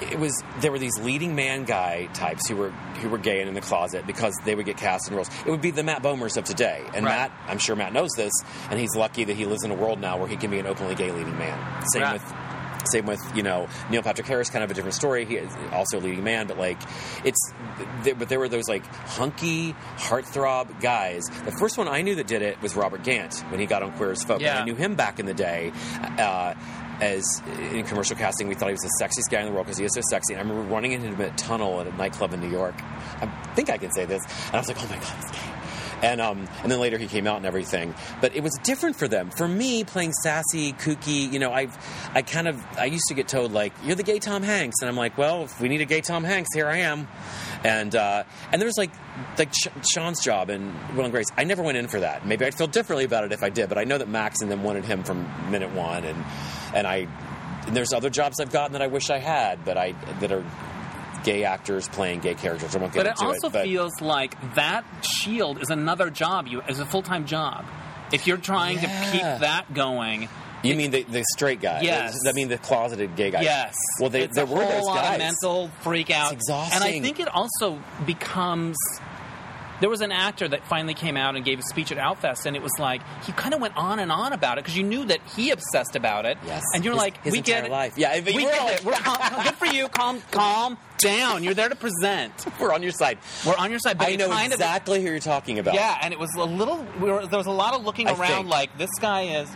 it was there were these leading man guy types who were who were gay and in the closet because they would get cast in roles. It would be the Matt Bomers of today, and Right. Matt, I'm sure Matt knows this, and he's lucky that he lives in a world now where he can be an openly gay leading man. Same Right. with. Same with you know Neil Patrick Harris, kind of a different story. He is also a leading man, but like it's, th- but there were those like hunky heartthrob guys. The first one I knew that did it was Robert Gant when he got on Queer as Folk. Yeah. I knew him back in the day. Uh, as in commercial casting, we thought he was the sexiest guy in the world because he is so sexy. And I remember running into him at a tunnel at a nightclub in New York. I think I can say this, and I was like, "Oh my god, he's gay." And um, and then later he came out and everything. But it was different for them. For me, playing sassy, kooky, you know, I've I kind of I used to get told like, "You're the gay Tom Hanks," and I'm like, "Well, if we need a gay Tom Hanks, here I am." And uh, and there's like like Sean's job in Will and Grace. I never went in for that. Maybe I'd feel differently about it if I did. But I know that Max and them wanted him from minute one, and and I and there's other jobs I've gotten that I wish I had, but I that are gay actors playing gay characters. I won't get But it into also it. But feels like that shield is another job. You is a full time job. If you're trying to keep that going, You mean the, the straight guy? Yes. I mean the closeted gay guy. yes. Well, they, it's there were those lot guys. of mental freak out. It's And I think it also becomes. There was an actor that finally came out and gave a speech at Outfest, and it was like he kind of went on and on about it because you knew that he obsessed about it. Yes. and you're His- like, his we get it. life. Yeah, we get all it. We're calm, good for you. Calm, calm down. You're there to present. We're on your side. We're on your side. But I know kind of exactly who you're talking about. Yeah, and it was a little. We were, there was a lot of looking I around, think. like this guy is.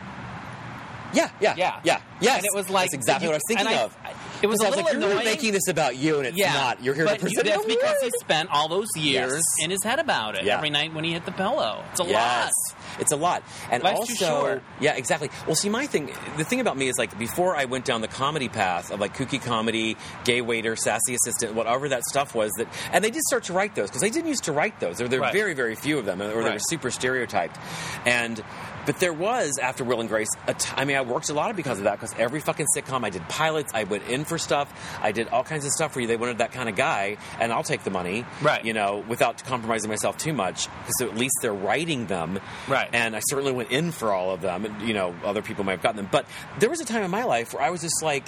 yeah, yeah, Yeah, yeah. Yes, And it was like That's exactly you- what I was thinking I- of. It was a I was little like, you're making this about you, and it's yeah, not. You're here but to present. That's because he spent all those years Yes. in his head about it Yeah. every night when he hit the pillow. It's a lot. it's a lot, and Life's also, too short. yeah, exactly. Well, see, my thing, the thing about me is like before I went down the comedy path of like kooky comedy, gay waiter, sassy assistant, whatever that stuff was. That, and they did start to write those because they didn't used to write those. There, there were Right. very, very few of them, or they were Right. super stereotyped, and. But there was after Will and Grace. T- I mean, I worked a lot of because of that. Because every fucking sitcom, I did pilots. I went in for stuff. I did all kinds of stuff for you. they wanted that kind of guy, and I'll take the money, Right. You know, without compromising myself too much. Because at least they're writing them, Right. And I certainly went in for all of them, and you know, other people might have gotten them. But there was a time in my life where I was just like,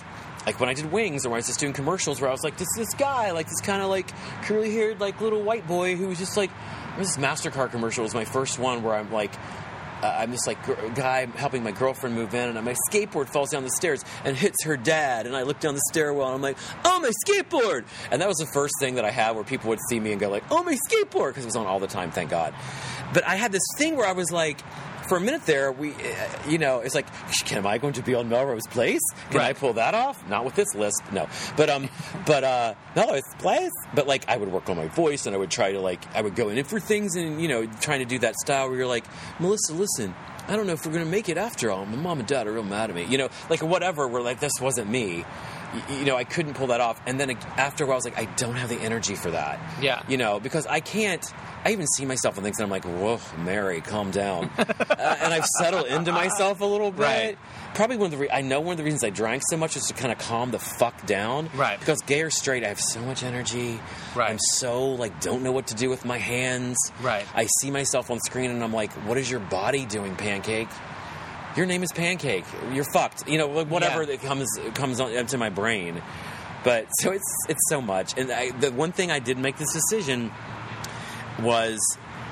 like when I did Wings or when I was just doing commercials, where I was like, this this guy, like this kind of like curly haired, like little white boy who was just like, this Mastercard commercial was my first one where I'm like. Uh, I'm this like gr- guy helping my girlfriend move in, and my skateboard falls down the stairs and hits her dad. And I look down the stairwell, and I'm like, "Oh, my skateboard!" And that was the first thing that I had where people would see me and go like, "Oh, my skateboard," because it was on all the time, thank God. But I had this thing where I was like, for a minute there, we, uh, you know, it's like, "Can am I going to be on Melrose Place? Can I pull that off? Not with this lisp, no. But um, but uh, Melrose Place. But like, I would work on my voice, and I would try to like, I would go in for things, and you know, trying to do that style where you're like, Melissa, listen. I don't know if we're going to make it after all. My mom and dad are real mad at me. You know, like whatever, We're like, this wasn't me. You know, I couldn't pull that off. And then after a while, I was like, I don't have the energy for that. Yeah. You know, because I can't, I even see myself in things and I'm like, whoa, Mary, calm down. uh, and I've settled into myself a little bit. Right. Probably one of the, re- I know one of the reasons I drank so much is to kind of calm the fuck down. Right. Because gay or straight, I have so much energy. Right. I'm so, like, don't know what to do with my hands. Right. I see myself on screen and I'm like, what is your body doing, Pancake? Your name is Pancake. You're fucked. You know, like, whatever Yeah. that comes comes on, into my brain. But so it's it's so much. And I, the one thing I did make this decision was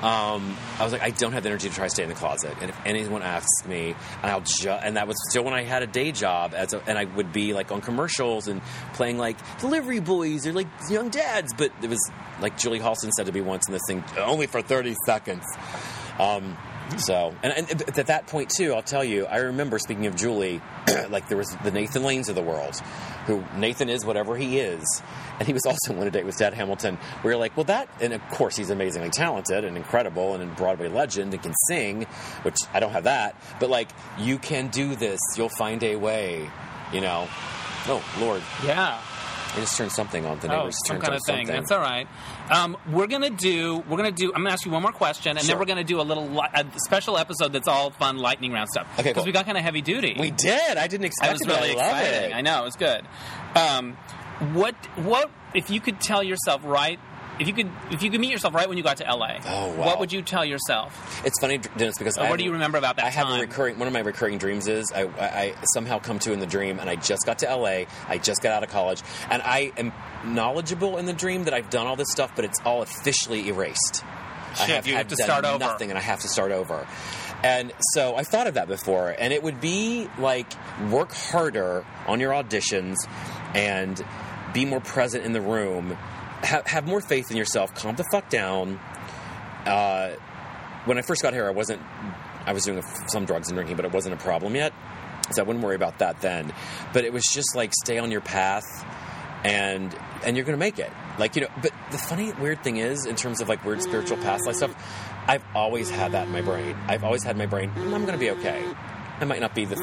um, I was like, I don't have the energy to try to stay in the closet. And if anyone asks me, and I'll ju- and that was still when I had a day job as a, and I would be like on commercials and playing like delivery boys or like young dads. But it was like Julie Halston said to me once in this thing, only for thirty seconds. Um, so, and, and at that point too, I'll tell you, I remember speaking of Julie, like there was the Nathan Lanes of the world, who Nathan is whatever he is, and he was also on a date with Tad Hamilton. Where you're like, well, that, and of course he's amazingly talented and incredible and a Broadway legend and can sing, which I don't have that, but like you can do this, you'll find a way, you know. Oh Lord, Yeah. I just turned something on. The Oh, neighbors some turned kind of thing. something. That's all right. Um, we're gonna do. We're gonna do. I'm gonna ask you one more question, and then we're gonna do a little li- a special episode that's all fun lightning round stuff. Okay, Because cool. we got kind of heavy duty. We did. I didn't expect That was it. really I exciting. It. I know it was good. Um, what what if you could tell yourself right? If you could if you could meet yourself right when you got to LA, Oh, wow. what would you tell yourself? It's funny, Dennis, because what do you remember about that I have time? a recurring. One of my recurring dreams is I, I, I somehow come to in the dream, and I just got to LA. I just got out of college, and I am knowledgeable in the dream that I've done all this stuff, but it's all officially erased. I have, you have to start over. nothing, and I have to start over. And so I thought of that before, and it would be like work harder on your auditions and be more present in the room. Have, have more faith in yourself. Calm the fuck down. Uh, when I first got here, I wasn't. I was doing some drugs and drinking, but it wasn't a problem yet, so I wouldn't worry about that then. But it was just like stay on your path, and and you're gonna make it. Like you know. But the funny weird thing is, in terms of like weird spiritual past life stuff, I've always had that in my brain. I've always had my brain. "Mm, I'm gonna be okay. I might not be the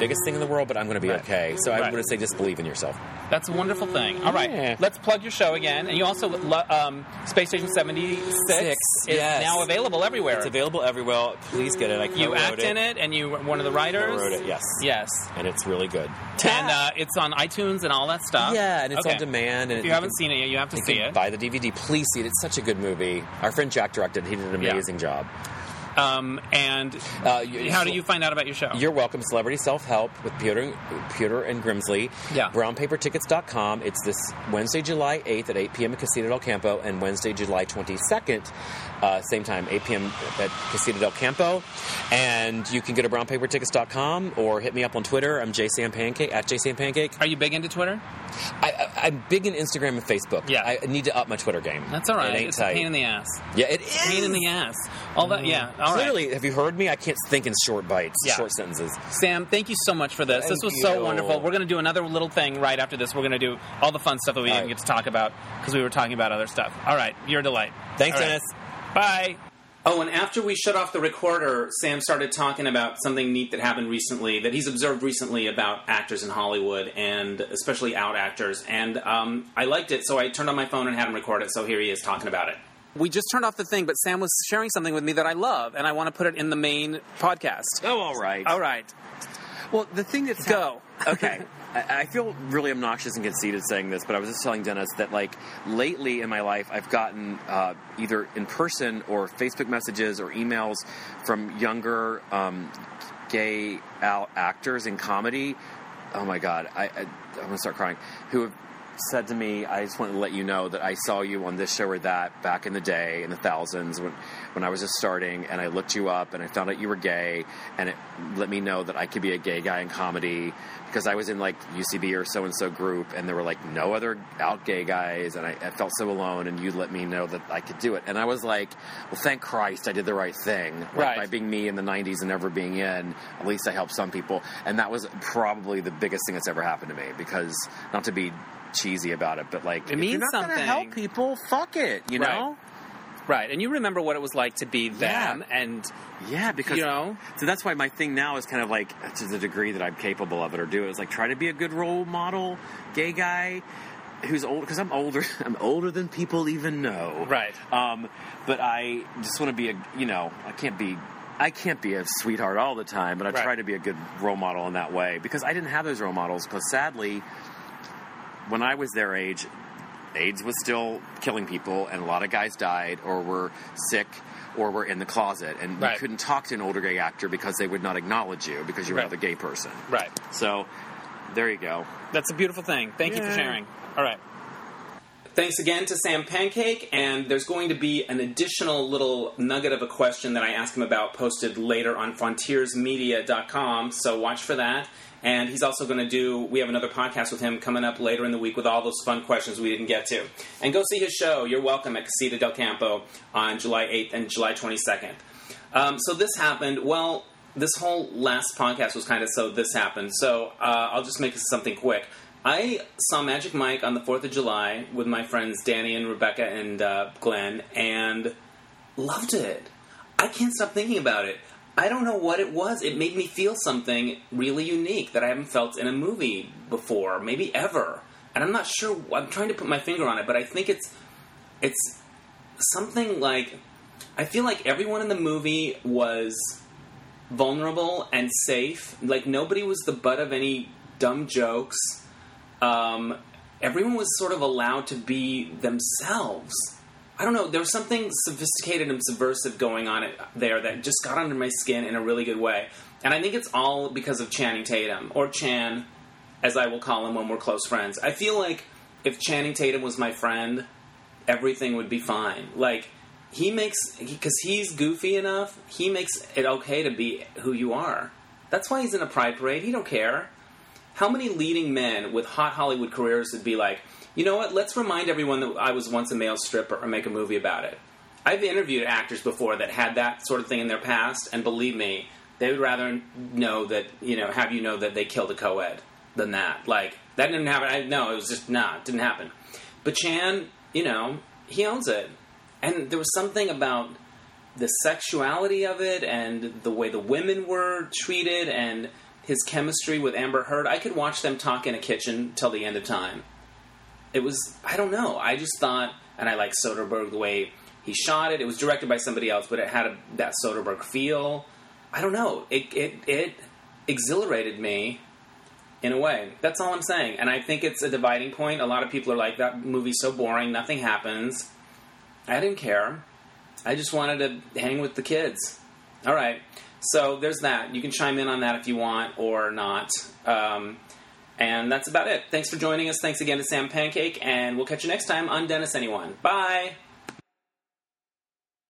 biggest thing in the world, but I'm going to be Right. okay. So I Right. would say just believe in yourself. That's a wonderful thing. All right, Yeah. let's plug your show again. And you also lo- um, Space Station 76 Six, is yes. now available everywhere. It's available everywhere. Please get it. I you co-wrote act it. in it, and you were one of the writers. wrote it, yes. Yes. and it's really good. And uh, it's on iTunes and all that stuff. yeah, and it's Okay. on demand. And If you haven't seen it yet, you have to see it. buy the DVD. Please see it. It's such a good movie. Our friend Jack directed. it. He did an Yeah. amazing job. Um, and Uh, you- how do you find out about your show? You're welcome. Celebrity Self Help with Piotr, Piotr and Grimsley. Yeah. Brownpapertickets.com. It's this Wednesday, July 8th at 8 p.m. at Casita del Campo and Wednesday, July 22nd, uh, same time, 8 p.m. at Casita del Campo. And you can go to brownpapertickets.com or hit me up on Twitter. I'm JSamPancake, at JSamPancake. Are you big into Twitter? I, I'm big in Instagram and Facebook. Yeah. I need to up my Twitter game. That's all right. It ain't it's tight. a pain in the ass. yeah, it is. Pain in the ass. All that. Yeah. All right. Literally, have you heard me? I can't think in short bites, Yeah. short sentences. Sam, thank you so much for this. this Thank was so wonderful. We're going to do another little thing right after this. We're going to do all the fun stuff that we All didn't right. get to talk about because we were talking about other stuff. All right. You're a delight. Thanks, right. Dennis. Bye. Oh, and after we shut off the recorder, Sam started talking about something neat that happened recently, that he's observed recently about actors in Hollywood, and especially out actors. And um, I liked it, so I turned on my phone and had him record it, so here he is talking about it. We just turned off the thing, but Sam was sharing something with me that I love, and I want to put it in the main podcast. Oh, all right. All right. Well, the thing that's Go. okay. I, I feel really obnoxious and conceited saying this, but I was just telling Dennis that like lately in my life, I've gotten uh, either in person or Facebook messages or emails from younger um, gay al- actors in comedy. Oh my god, I, I I'm gonna start crying. Who have said to me, I just wanted to let you know that I saw you on this show or that back in the day in the thousands when, when I was just starting and I looked you up and I found out you were gay and it let me know that I could be a gay guy in comedy because I was in like UCB or so and so group and there were like no other out gay guys and I, I felt so alone and you let me know that I could do it and I was like, well, thank Christ I did the right thing Like, Right. by being me in the 90s and never being in. At least I helped some people and that was probably the biggest thing that's ever happened to me because not to be cheesy about it, but like It means you're not gonna something. help people, fuck it, you Right. know? Right. And you remember what it was like to be them, and Yeah, because You know? So that's why my thing now is kind of like to the degree that I'm capable of it or do it is like try to be a good role model, gay guy who's old because I'm older. I'm older than people even know. Right. Um, but I just want to be a you know I can't be. I can't be a sweetheart all the time, but I Right. try to be a good role model in that way because I didn't have those role models. Because sadly, when I was their age, AIDS was still killing people, and a lot of guys died or were sick or were in the closet, and Right. you couldn't talk to an older gay actor because they would not acknowledge you because you were Right. another gay person. right. So there you go. That's a beautiful thing. Thank you for sharing. All right. Thanks again to Sam Pancake, and there's going to be an additional little nugget of a question that I asked him about posted later on frontiersmedia.com, so watch for that. And he's also going to do, we have another podcast with him coming up later in the week with all those fun questions we didn't get to. And go see his show, You're Welcome, at Casita del Campo on July 8th and July 22nd. Um, so this happened, well, this whole last podcast was kind of so this happened, so uh, I'll just make something quick. I saw Magic Mike on the 4th of July with my friends Danny and Rebecca and uh, Glenn and loved it. I can't stop thinking about it. I don't know what it was. It made me feel something really unique that I haven't felt in a movie before, maybe ever. And I'm not sure. I'm trying to put my finger on it, but I think it's it's something like I feel like everyone in the movie was vulnerable and safe. Like nobody was the butt of any dumb jokes. Um, everyone was sort of allowed to be themselves. I don't know. There was something sophisticated and subversive going on there that just got under my skin in a really good way. And I think it's all because of Channing Tatum, or Chan, as I will call him when we're close friends. I feel like if Channing Tatum was my friend, everything would be fine. Like, he makes, because he, he's goofy enough, he makes it okay to be who you are. That's why he's in a pride parade. He don't care. How many leading men with hot Hollywood careers would be like, you know what? Let's remind everyone that I was once a male stripper or make a movie about it. I've interviewed actors before that had that sort of thing in their past, and believe me, they would rather know that you know have you know that they killed a co-ed than that. Like that didn't happen. I no, it was just nah, it didn't happen. But Chan, you know, he owns it, and there was something about the sexuality of it and the way the women were treated and his chemistry with Amber Heard. I could watch them talk in a kitchen till the end of time it was I don't know. I just thought, and I like Soderbergh the way he shot it. It was directed by somebody else, but it had a, that Soderbergh feel. I don't know. It it it exhilarated me in a way. That's all I'm saying. And I think it's a dividing point. A lot of people are like, that movie's so boring, nothing happens. I didn't care. I just wanted to hang with the kids. All right. So there's that. You can chime in on that if you want or not. Um, and that's about it. Thanks for joining us. Thanks again to Sam Pancake, and we'll catch you next time on Dennis Anyone. Bye!